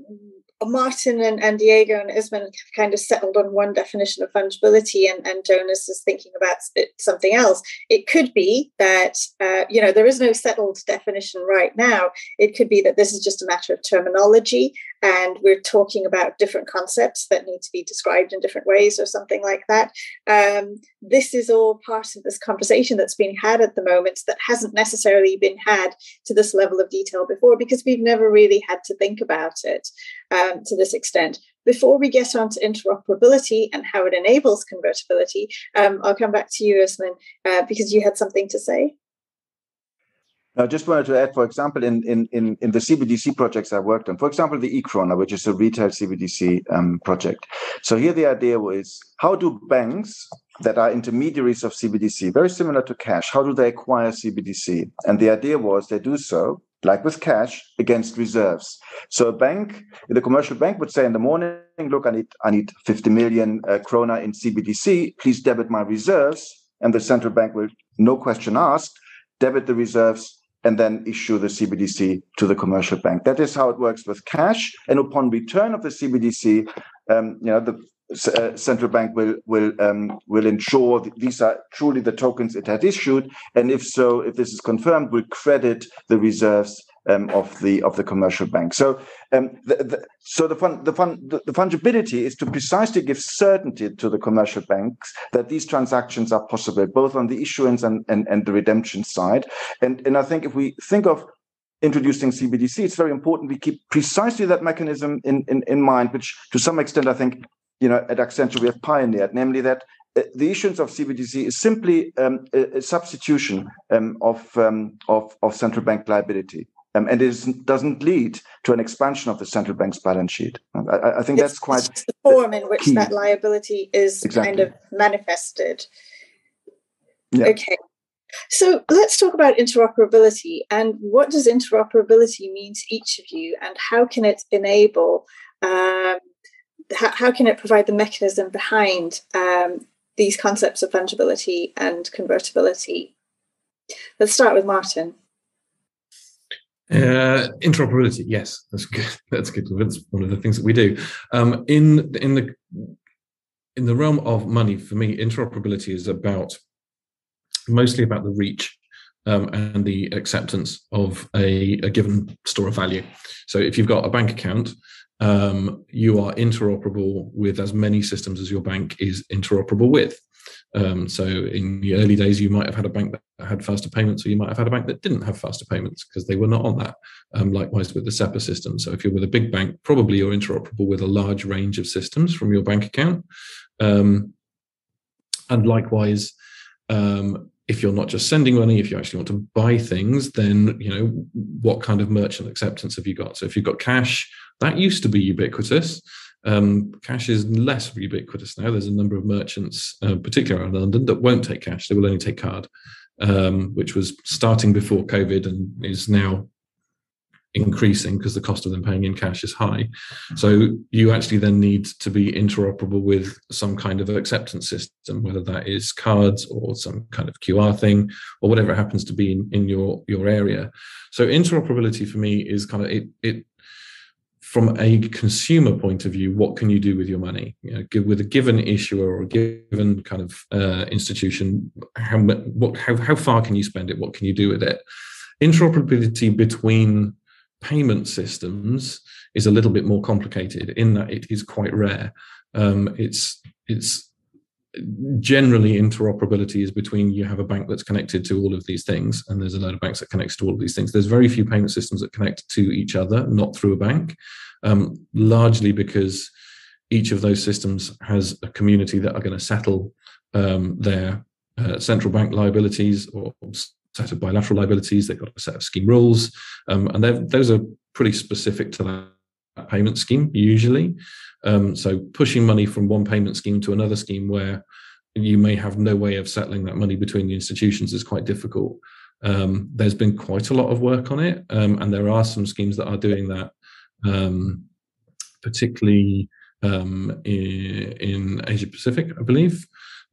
Martin and, and Diego and Ousmène have kind of settled on one definition of fungibility, and, and Jonas is thinking about something else. It could be that, uh, you know, there is no settled definition right now. It could be that this is just a matter of terminology, and we're talking about different concepts that need to be described in different ways, or something like that. Um, this is all part of this conversation that's being had at the moment that hasn't necessarily been had to this level of detail before because we've never really had to think about it um, to this extent. Before we get on to interoperability and how it enables convertibility, um, I'll come back to you, Ousmène, uh, because you had something to say. I just wanted to add, for example, in, in, in, in the CBDC projects I worked on, for example, the e-krona, which is a retail CBDC um, project. So here the idea was how do banks that are intermediaries of CBDC, very similar to cash, how do they acquire CBDC? And the idea was they do so like with cash against reserves. So a bank, the commercial bank would say in the morning, look, I need, I need 50 million uh, krona in CBDC. Please debit my reserves. And the central bank will, no question asked, debit the reserves and then issue the CBDC to the commercial bank. That is how it works with cash. And upon return of the CBDC, um, you know, the uh, central bank will will um, will ensure these are truly the tokens it had issued, and if so, if this is confirmed, will credit the reserves um, of the of the commercial bank. So, um, the, the, so the fun, the fun, the, the, fungibility is to precisely give certainty to the commercial banks that these transactions are possible, both on the issuance and, and, and the redemption side. And and I think if we think of introducing CBDC, it's very important we keep precisely that mechanism in, in, in mind, which to some extent I think you know, at Accenture we have pioneered, namely that uh, the issuance of CBDC is simply um, a, a, substitution um, of, um, of, of central bank liability. Um, and it doesn't lead to an expansion of the central bank's balance sheet. I, I think it's, that's quite the form in which key. that liability is exactly. kind of manifested. Yeah. Okay, so let's talk about interoperability and what does interoperability mean to each of you, and how can it enable um, how, how can it provide the mechanism behind um, these concepts of fungibility and convertibility? Let's start with Martin. Uh, interoperability, yes, that's good. [LAUGHS] That's good. That's one of the things that we do. Um, in in the in the realm of money, for me, interoperability is about mostly about the reach um, and the acceptance of a, a, given store of value. So, if you've got a bank account um, you are interoperable with as many systems as your bank is interoperable with. Um, so in the early days, you might have had a bank that had faster payments, or you might have had a bank that didn't have faster payments because they were not on that. Um, likewise with the SEPA system. So if you're with a big bank, probably you're interoperable with a large range of systems from your bank account. Um, and likewise, um, if you're not just sending money, if you actually want to buy things, then you know what kind of merchant acceptance have you got? So if you've got cash, that used to be ubiquitous. Um, cash is less ubiquitous now. There's a number of merchants, uh, particularly around London, that won't take cash. They will only take card, um, which was starting before COVID and is now increasing because the cost of them paying in cash is high. So you actually then need to be interoperable with some kind of acceptance system, whether that is cards or some kind of QR thing or whatever it happens to be in, in your your area. So interoperability for me is kind of it it from a consumer point of view, what can you do with your money? You know, with a given issuer or a given kind of uh, institution, how, what, how, how far can you spend it? What can you do with it? Interoperability between payment systems is a little bit more complicated in that it is quite rare. Um, it's it's generally interoperability is between you have a bank that's connected to all of these things and there's a load of banks that connects to all of these things. There's very few payment systems that connect to each other not through a bank um, largely because each of those systems has a community that are going to settle um, their uh, central bank liabilities or set of bilateral liabilities. They've got a set of scheme rules um, and those are pretty specific to that payment scheme usually um, so pushing money from one payment scheme to another scheme where you may have no way of settling that money between the institutions is quite difficult. Um, there's been quite a lot of work on it, um, and there are some schemes that are doing that, um, particularly um, in, in, Asia Pacific, I believe.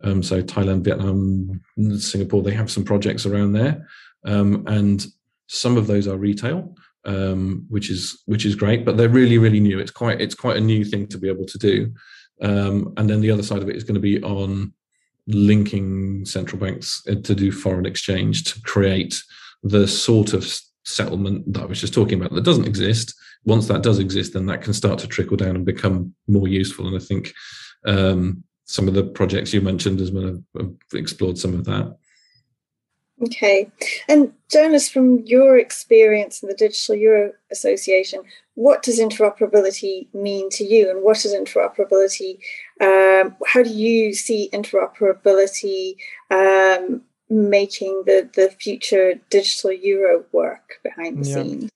Um, so Thailand, Vietnam, Singapore, they have some projects around there, and some of those are retail um, which is which is great. But they're really really new. It's quite it's quite a new thing to be able to do. Um, and then the other side of it is going to be on linking central banks uh, to do foreign exchange to create the sort of settlement that I was just talking about that doesn't exist. Once that does exist, then that can start to trickle down and become more useful. And I think um, some of the projects you mentioned as well have explored some of that. Okay. And Jonas, from your experience in the Digital Euro Association, what does interoperability mean to you? And what is interoperability? Um, how do you see interoperability um, making the, the future digital euro work behind the yeah. scenes?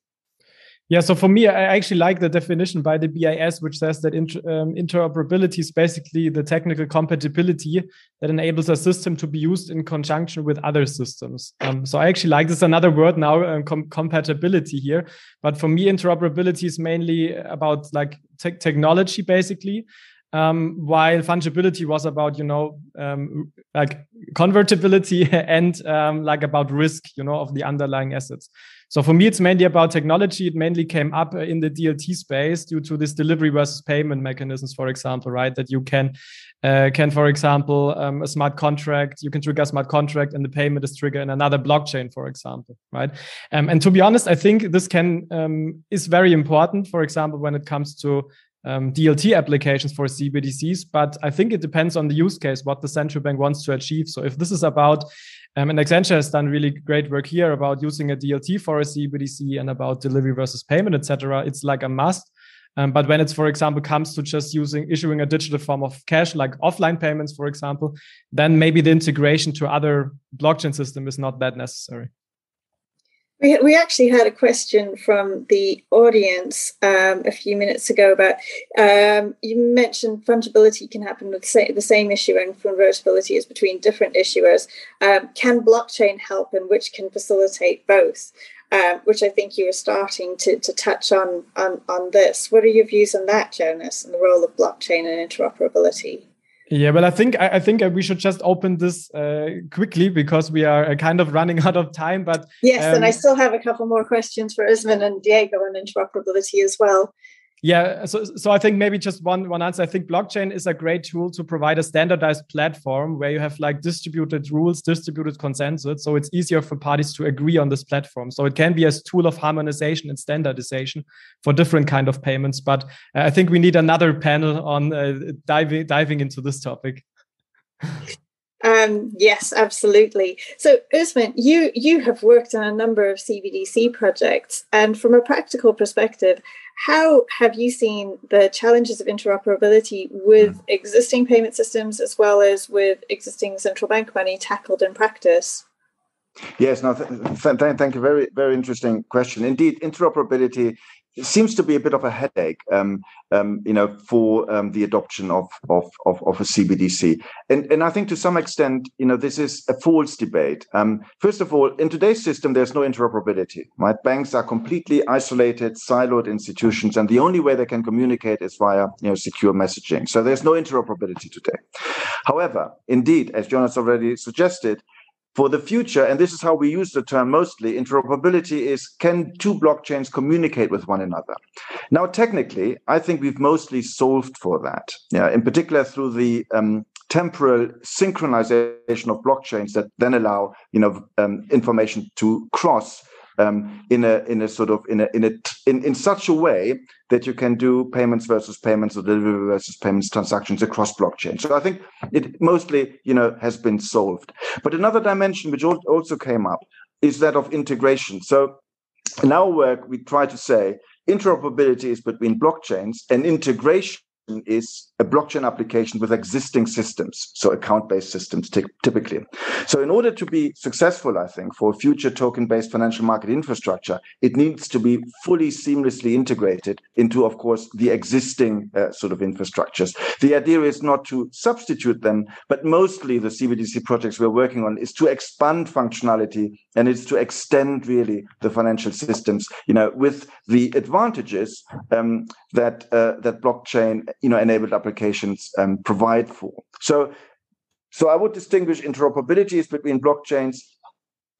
Yeah, so for me, I actually like the definition by the BIS, which says that inter, um, interoperability is basically the technical compatibility that enables a system to be used in conjunction with other systems. Um, so I actually like this another word now, um, com compatibility here. But for me, interoperability is mainly about like te technology, basically. Um, while fungibility was about you know um, like convertibility [LAUGHS] and um, like about risk you know of the underlying assets so for me, it's mainly about technology. It mainly came up in the DLT space due to this delivery versus payment mechanisms, for example, right? That you can, uh, can for example, um, a smart contract, you can trigger a smart contract and the payment is triggered in another blockchain, for example, right? Um, and to be honest, I think this can um, is very important, for example, when it comes to um, DLT applications for CBDCs, but I think it depends on the use case, what the central bank wants to achieve. So if this is about um, and Accenture has done really great work here about using a DLT for a CBDC and about delivery versus payment, etc. It's like a must. Um, but when it's, for example, comes to just using issuing a digital form of cash, like offline payments, for example, then maybe the integration to other blockchain system is not that necessary. We, actually had a question from the audience um, a few minutes ago about um, you mentioned fungibility can happen with say, the same issue and convertibility is between different issuers. Um, can blockchain help and which can facilitate both? Um, which I think you were starting to, to touch on, on on this. What are your views on that, Jonas, and the role of blockchain and interoperability? Yeah, well, I think I, I think we should just open this uh, quickly because we are uh, kind of running out of time. But yes, um, and I um, still have a couple more questions for Usman and Diego on interoperability as well. Yeah, so so I think maybe just one one answer. I think blockchain is a great tool to provide a standardized platform where you have like distributed rules, distributed consensus, so it's easier for parties to agree on this platform. So it can be a tool of harmonization and standardization for different kind of payments. But I think we need another panel on uh, diving diving into this topic. Um, yes, absolutely. So, Ousmène, you you have worked on a number of CBDC projects, and from a practical perspective, how have you seen the challenges of interoperability with mm. existing payment systems as well as with existing central bank money tackled in practice? Yes, no, th- th- thank you. Very, very interesting question. Indeed, interoperability it seems to be a bit of a headache, um, um, you know, for um, the adoption of, of, of of a CBDC, and and I think to some extent, you know, this is a false debate. Um, first of all, in today's system, there's no interoperability. Right, banks are completely isolated, siloed institutions, and the only way they can communicate is via you know secure messaging. So there's no interoperability today. However, indeed, as Jonas already suggested, for the future, and this is how we use the term mostly, interoperability is can two blockchains communicate with one another? Now, technically, I think we've mostly solved for that. Yeah, in particular through the um, temporal synchronization of blockchains that then allow you know um, information to cross um, in a in a sort of in a in a in, in such a way that you can do payments versus payments or delivery versus payments transactions across blockchain. So I think it mostly you know has been solved. But another dimension which also came up is that of integration. So in our work we try to say interoperability is between blockchains and integration is a blockchain application with existing systems, so account based systems typically. So, in order to be successful, I think, for future token based financial market infrastructure, it needs to be fully seamlessly integrated into, of course, the existing uh, sort of infrastructures. The idea is not to substitute them, but mostly the CBDC projects we're working on is to expand functionality and it's to extend really the financial systems, you know, with the advantages um, that uh, that blockchain, you know, enabled applications um, provide for. So, so I would distinguish interoperabilities between blockchains.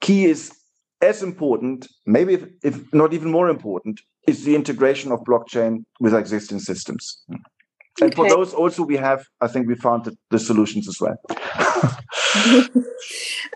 Key is as important, maybe if, if not even more important, is the integration of blockchain with existing systems. And okay. for those also we have, I think we found the, the solutions as well. [LAUGHS]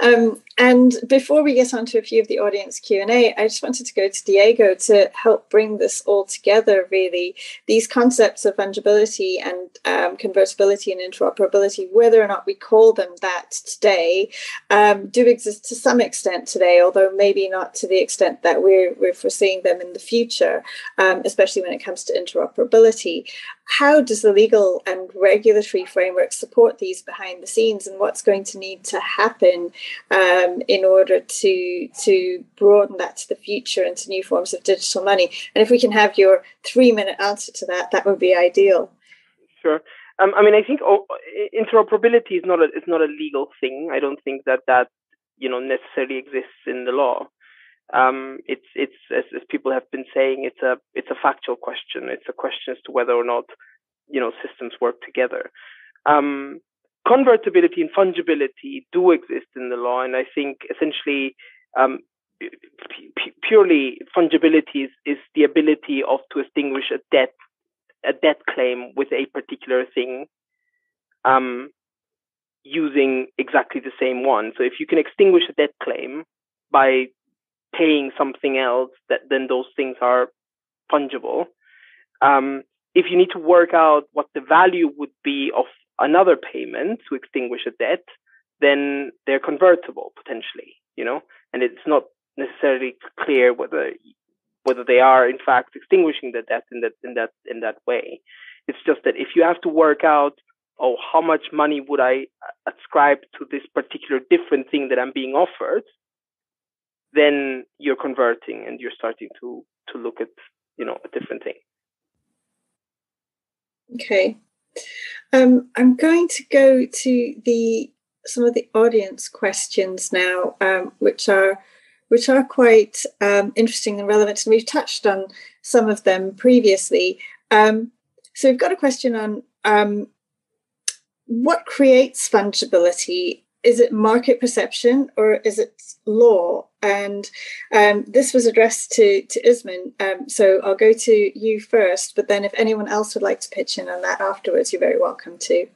um, and before we get on to a few of the audience q&a i just wanted to go to diego to help bring this all together really these concepts of fungibility and um, convertibility and interoperability whether or not we call them that today um, do exist to some extent today although maybe not to the extent that we're, we're foreseeing them in the future um, especially when it comes to interoperability how does the legal and regulatory framework support these behind the scenes and what's going to need to happen um, in order to to broaden that to the future and to new forms of digital money? And if we can have your three minute answer to that that would be ideal. Sure. Um, I mean, I think oh, interoperability is not a is not a legal thing. I don't think that that you know necessarily exists in the law um, it's it's as, as, people have been saying, it's a it's a factual question. It's a question as to whether or not you know systems work together. Um, convertibility and fungibility do exist in the law, and I think essentially um, purely fungibility is, is the ability of to extinguish a debt a debt claim with a particular thing um, using exactly the same one. So if you can extinguish a debt claim by paying something else, that then those things are fungible. Um, if you need to work out what the value would be of another payment to extinguish a debt, then they're convertible potentially, you know, and it's not necessarily clear whether whether they are in fact extinguishing the debt in that in that in that way. It's just that if you have to work out, oh, how much money would I ascribe to this particular different thing that I'm being offered, then you're converting and you're starting to to look at you know a different thing. Okay. Um, i'm going to go to the some of the audience questions now um, which are which are quite um, interesting and relevant and we've touched on some of them previously. Um, so we've got a question on um, what creates fungibility is it market perception or is it law? And um, this was addressed to to Ousmène. Um, so I'll go to you first, but then if anyone else would like to pitch in on that afterwards, you're very welcome to.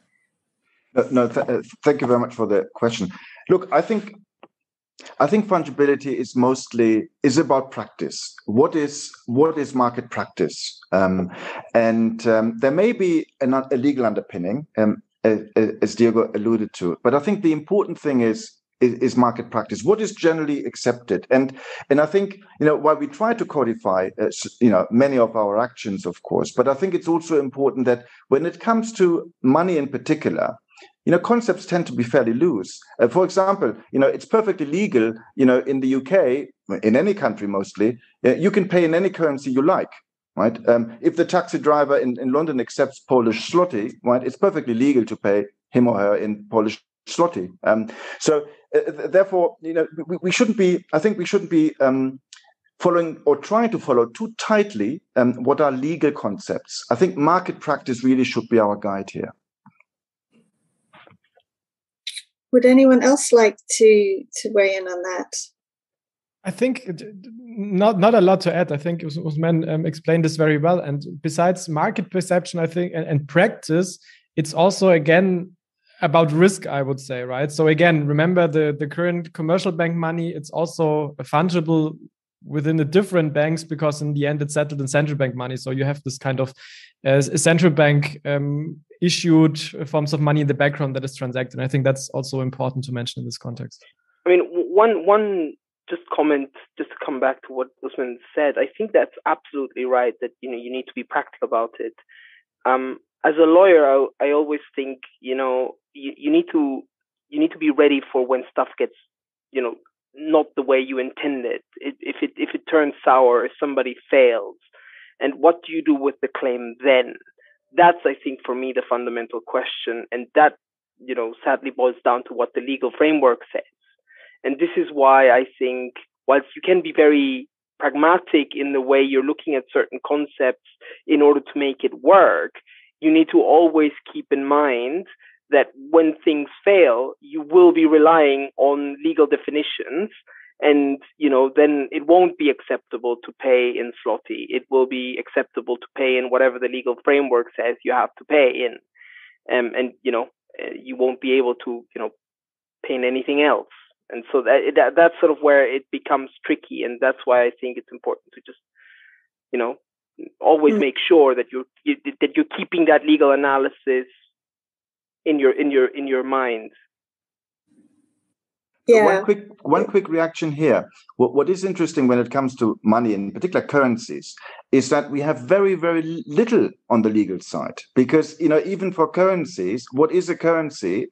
No, no th- uh, thank you very much for the question. Look, I think I think fungibility is mostly is about practice. What is what is market practice? Um, and um, there may be an, a legal underpinning. Um, as Diego alluded to. But I think the important thing is, is, market practice. What is generally accepted, and and I think you know while we try to codify uh, you know many of our actions, of course, but I think it's also important that when it comes to money in particular, you know concepts tend to be fairly loose uh, for example you know it's perfectly legal you know in the uk in any country mostly uh, you can pay in any currency you like right? Um, if the taxi driver in, in London accepts Polish zloty, right, it's perfectly legal to pay him or her in Polish zloty. Um, so uh, therefore, you know, we, we, shouldn't be. I think we shouldn't be um, following or trying to follow too tightly um, what are legal concepts. I think market practice really should be our guide here. would anyone else like to to weigh in on that? I think not not a lot to add. I think Ousmène um, explained this very well. And besides market perception, I think and, and practice, it's also again about risk i would say right so again remember the the current commercial bank money it's also fungible within the different banks because in the end it's settled in central bank money so you have this kind of uh, central bank um, issued forms of money in the background that is transacted and i think that's also important to mention in this context i mean one one just comment just to come back to what Ousmène said i think that's absolutely right that you know you need to be practical about it um, as a lawyer I, I always think you know you, you need to you need to be ready for when stuff gets you know not the way you intended. It, if it if it turns sour, if somebody fails, and what do you do with the claim then? That's I think for me the fundamental question, and that you know sadly boils down to what the legal framework says. And this is why I think whilst you can be very pragmatic in the way you're looking at certain concepts in order to make it work, you need to always keep in mind that when things fail, you will be relying on legal definitions. And, you know, then it won't be acceptable to pay in zloty. It will be acceptable to pay in whatever the legal framework says you have to pay in. Um, and, you know, uh, you won't be able to, you know, pay in anything else. And so that, that that's sort of where it becomes tricky. And that's why I think it's important to just, you know, always mm. make sure that you're you, that you're keeping that legal analysis in your in your in your mind yeah. One quick one quick reaction here. What, what is interesting when it comes to money, in particular currencies, is that we have very very little on the legal side. Because you know, even for currencies, what is a currency?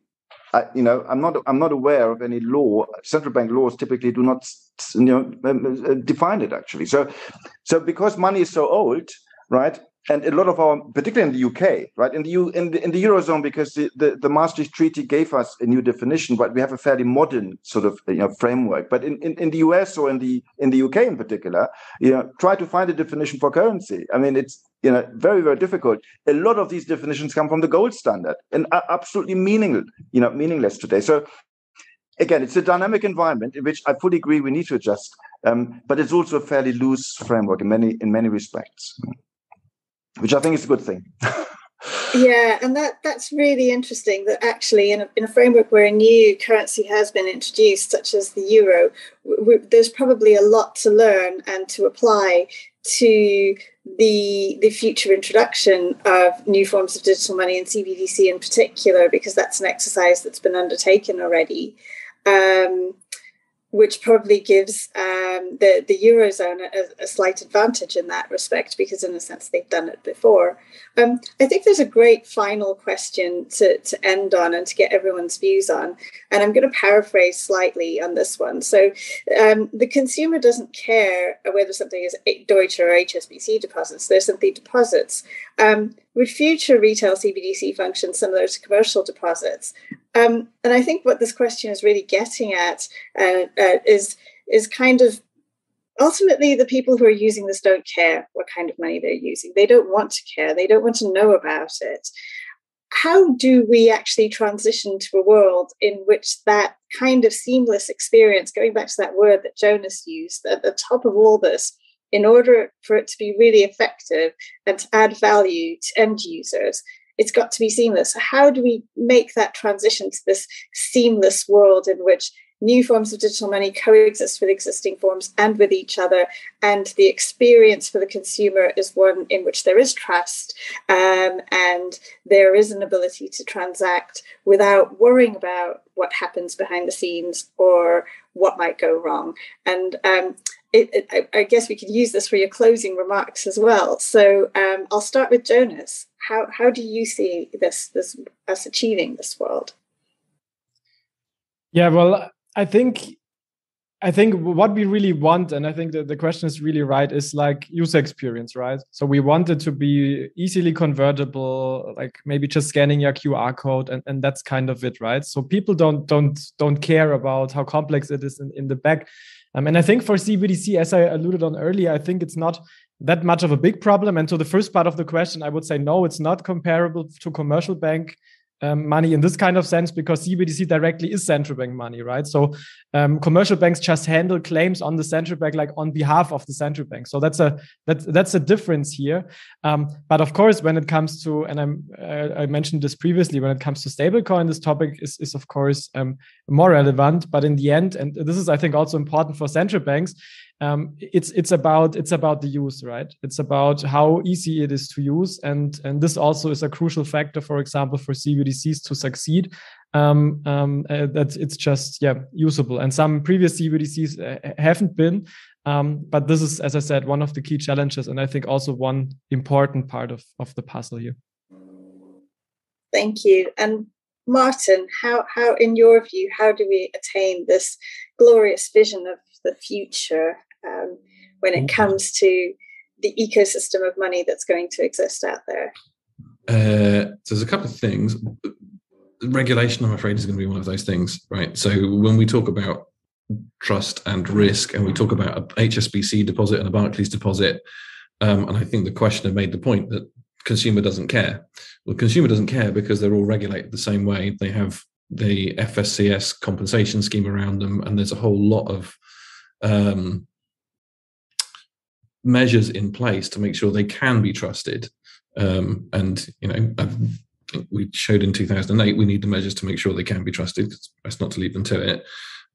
I, you know, I'm not I'm not aware of any law. Central bank laws typically do not you know um, uh, define it actually. So, so because money is so old, right? And a lot of our, particularly in the UK, right, in the in the, in the eurozone, because the, the, the Maastricht Treaty gave us a new definition, but we have a fairly modern sort of you know, framework. But in, in, in the US or in the in the UK in particular, you know, try to find a definition for currency. I mean, it's you know very very difficult. A lot of these definitions come from the gold standard and are absolutely meaningless, you know, meaningless today. So again, it's a dynamic environment in which I fully agree we need to adjust, um, but it's also a fairly loose framework in many in many respects which I think is a good thing. [LAUGHS] yeah, and that that's really interesting. That actually, in a, in a framework where a new currency has been introduced, such as the euro, there's probably a lot to learn and to apply to the the future introduction of new forms of digital money and CBDC in particular, because that's an exercise that's been undertaken already. Um, which probably gives um, the the eurozone a, a, slight advantage in that respect because in a sense they've done it before. Um, I think there's a great final question to, to end on and to get everyone's views on, and I'm going to paraphrase slightly on this one. So um, the consumer doesn't care whether something is Deutsche or HSBC deposits; they're simply deposits. Would future retail CBDC function similar to commercial deposits? Um, and I think what this question is really getting at uh, uh, is is kind of ultimately the people who are using this don't care what kind of money they're using. They don't want to care. They don't want to know about it. How do we actually transition to a world in which that kind of seamless experience, going back to that word that Jonas used at the top of all this, in order for it to be really effective and to add value to end users, it's got to be seamless. So how do we make that transition to this seamless world in which new forms of digital money coexist with existing forms and with each other. And the experience for the consumer is one in which there is trust um, and there is an ability to transact without worrying about what happens behind the scenes or what might go wrong. And um, it, it, I, guess we could use this for your closing remarks as well. So um, I'll start with Jonas. How how do you see this this us achieving this world? Yeah, well, I think I think what we really want, and I think that the question is really right, is like user experience, right? So we want it to be easily convertible, like maybe just scanning your QR code, and, and that's kind of it, right? So people don't don't don't care about how complex it is in, in the back. Um, and I think for CBDC, as I alluded on earlier, I think it's not that much of a big problem. And to the first part of the question, I would say no, it's not comparable to commercial bank um, money in this kind of sense because CBDC directly is central bank money, right? So um, commercial banks just handle claims on the central bank, like on behalf of the central bank. So that's a that's that's a difference here. Um, but of course, when it comes to and I'm uh, I mentioned this previously, when it comes to stablecoin, this topic is is of course um, more relevant. But in the end, and this is I think also important for central banks, um, it's it's about it's about the use right? It's about how easy it is to use and and this also is a crucial factor for example for cbdc's to succeed. Um, um, uh, that it's just yeah usable. And some previous cbdc's uh, haven't been um, but this is as i said one of the key challenges and i think also one important part of of the puzzle here. Thank you. And martin how how in your view how do we attain this glorious vision of the future um, when it comes to the ecosystem of money that's going to exist out there? Uh, there's a couple of things. Regulation, I'm afraid, is going to be one of those things, right? So when we talk about trust and risk, and we talk about a HSBC deposit and a Barclays deposit, um, and I think the questioner made the point that consumer doesn't care. Well, consumer doesn't care because they're all regulated the same way. They have the FSCS compensation scheme around them, and there's a whole lot of um, measures in place to make sure they can be trusted. Um, and you know, I've, we showed in 2008 we need the measures to make sure they can be trusted. It's best not to leave them to it.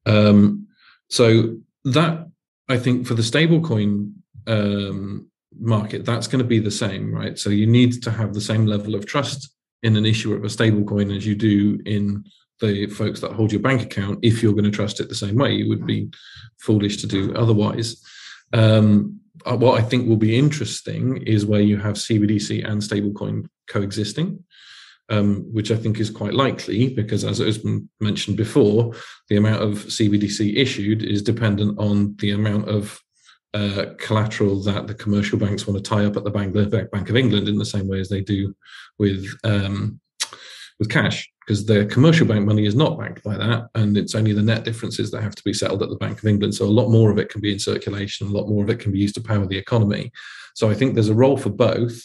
Um, so that I think for the stablecoin um, market, that's going to be the same, right? So you need to have the same level of trust in an issuer of a stablecoin as you do in the folks that hold your bank account. If you're going to trust it the same way, you would be foolish to do otherwise. Um, what I think will be interesting is where you have CBDC and stablecoin coexisting, um, which I think is quite likely because, as has been mentioned before, the amount of CBDC issued is dependent on the amount of uh, collateral that the commercial banks want to tie up at the Bank, Bank of England in the same way as they do with um, with cash because their commercial bank money is not backed by that, and it's only the net differences that have to be settled at the Bank of England. So a lot more of it can be in circulation, a lot more of it can be used to power the economy. So I think there's a role for both,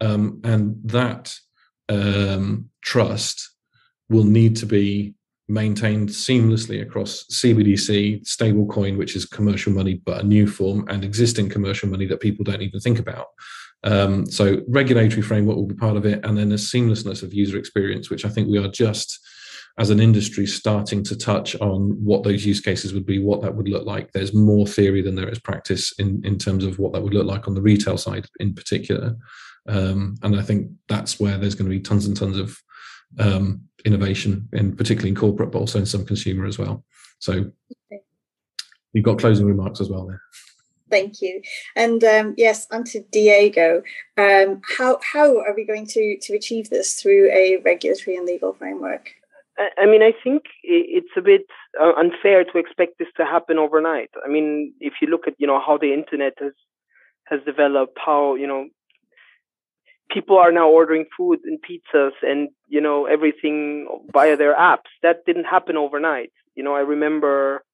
um, and that um, trust will need to be maintained seamlessly across CBDC, stablecoin, which is commercial money but a new form, and existing commercial money that people don't even think about. Um, so regulatory framework will be part of it, and then the seamlessness of user experience, which I think we are just as an industry starting to touch on what those use cases would be, what that would look like. There's more theory than there is practice in in terms of what that would look like on the retail side in particular. Um, and I think that's where there's going to be tons and tons of um, innovation, and particularly in corporate, but also in some consumer as well. So you've got closing remarks as well there. Thank you. And um, yes, onto Diego. Um, how how are we going to to achieve this through a regulatory and legal framework? I mean, I think it's a bit uh, unfair to expect this to happen overnight. I mean, if you look at you know how the internet has has developed, how you know people are now ordering food and pizzas and you know everything via their apps. That didn't happen overnight. You know, I remember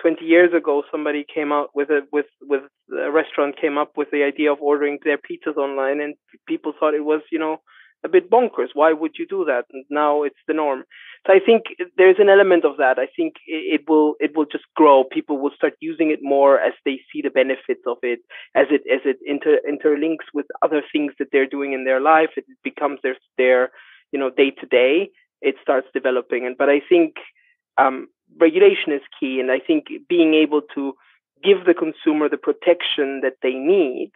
20 years ago somebody came out with a with with a restaurant came up with the idea of ordering their pizzas online and people thought it was you know a bit bonkers. Why would you do that? And now it's the norm. So i think there's an element of that. I think it will it will just grow. People will start using it more as they see the benefits of it as it as it inter, interlinks with other things that they're doing in their life. It becomes their their you know day to day. It starts developing. And but i think um, regulation is key. And I think being able to give the consumer the protection that they need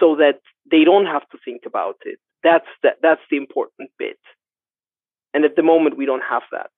so that they don't have to think about it. That's the, that's the important bit. And at the moment, we don't have that.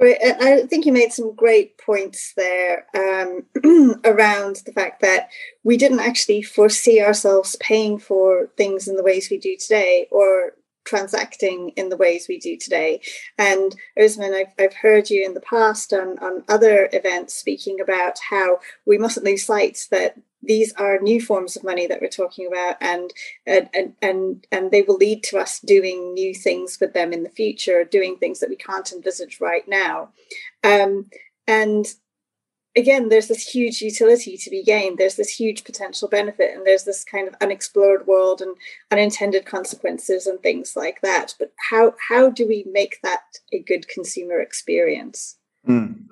Great. I think you made some great points there um, [CLEARS THROAT] around the fact that we didn't actually foresee ourselves paying for things in the ways we do today, or transacting in the ways we do today. And Osman, I've, I've heard you in the past on, on other events speaking about how we mustn't lose sight that these are new forms of money that we're talking about and and and and they will lead to us doing new things with them in the future doing things that we can't envisage right now um, and again, there's this huge utility to be gained. There's this huge potential benefit, and there's this kind of unexplored world and unintended consequences and things like that. But how how do we make that a good consumer experience? Mm.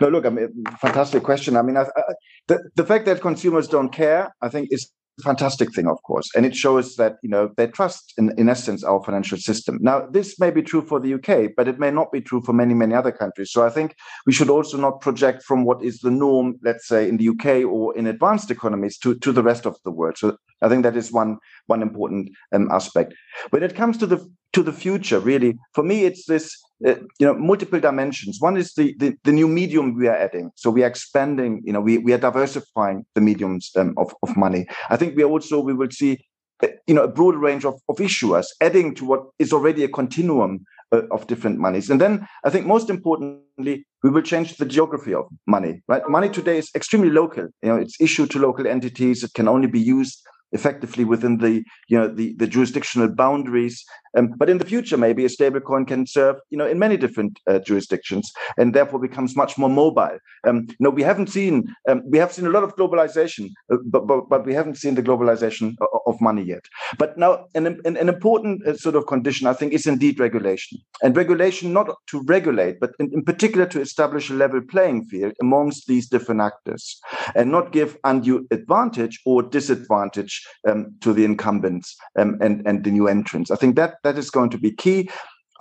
No, look, I mean, fantastic question. I mean, I, I, the the fact that consumers don't care, I think, is fantastic thing, of course, and it shows that you know they trust, in, in essence, our financial system. Now, this may be true for the UK, but it may not be true for many, many other countries. So I think we should also not project from what is the norm, let's say, in the UK or in advanced economies to to the rest of the world. So I think that is one one important um, aspect. When it comes to the to the future, really, for me, it's this uh, you know multiple dimensions. One is the, the, the new medium we are adding. So we are expanding you know we, we are diversifying the mediums um, of, of money. I think we also we will see uh, you know a broad range of, of issuers adding to what is already a continuum uh, of different monies. And then i think most importantly we will change the geography of money right? Money today is extremely local. You know it's issued to local entities. It can only be used effectively within the you know the, the jurisdictional boundaries. Um, but in the future maybe a stablecoin can serve you know in many different uh, jurisdictions and therefore becomes much more mobile. Um, you know we haven't seen um, we have seen a lot of globalization uh, but, but but we haven't seen the globalization of, of money yet. But now an, an, an important uh, sort of condition i think is indeed regulation. And regulation not to regulate but in, in particular to establish a level playing field amongst these different actors and not give undue advantage or disadvantage um, to the incumbents um, and and the new entrants. I think that that is going to be key.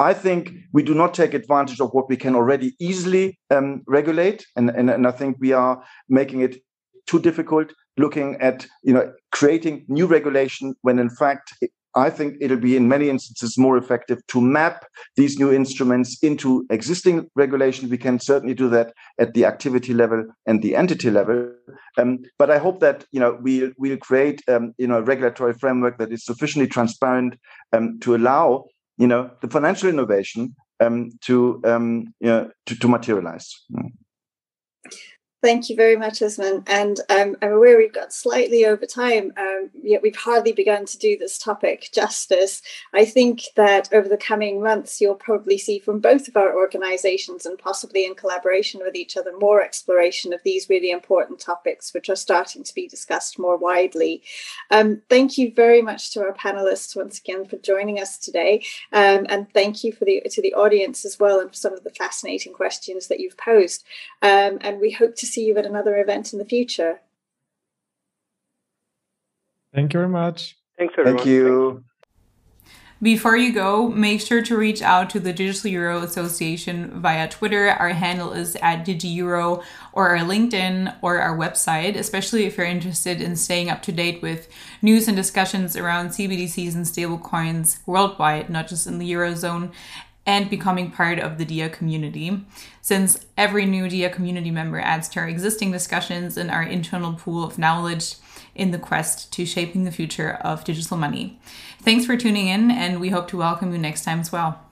I think we do not take advantage of what we can already easily um, regulate, and, and and I think we are making it too difficult looking at you know creating new regulation when in fact I think it'll be in many instances more effective to map these new instruments into existing regulation. We can certainly do that at the activity level and the entity level. Um, but I hope that you know we will we'll create um, you know a regulatory framework that is sufficiently transparent um, to allow you know the financial innovation um, to um, you know to, to materialize. Thank you very much, Usman. And um, I'm aware we've got slightly over time, um, yet we've hardly begun to do this topic justice. I think that over the coming months, you'll probably see from both of our organizations and possibly in collaboration with each other more exploration of these really important topics, which are starting to be discussed more widely. Um, thank you very much to our panelists once again for joining us today. Um, and thank you for the, to the audience as well and for some of the fascinating questions that you've posed. Um, and we hope to see you at another event in the future. Thank you very much. Thanks, everyone. Thank you. Before you go, make sure to reach out to the Digital Euro Association via Twitter. Our handle is at DigiEuro or our LinkedIn or our website, especially if you're interested in staying up to date with news and discussions around CBDCs and stablecoins worldwide, not just in the Eurozone and becoming part of the DEA community, since every new DEA community member adds to our existing discussions and our internal pool of knowledge in the quest to shaping the future of digital money. Thanks for tuning in, and we hope to welcome you next time as well.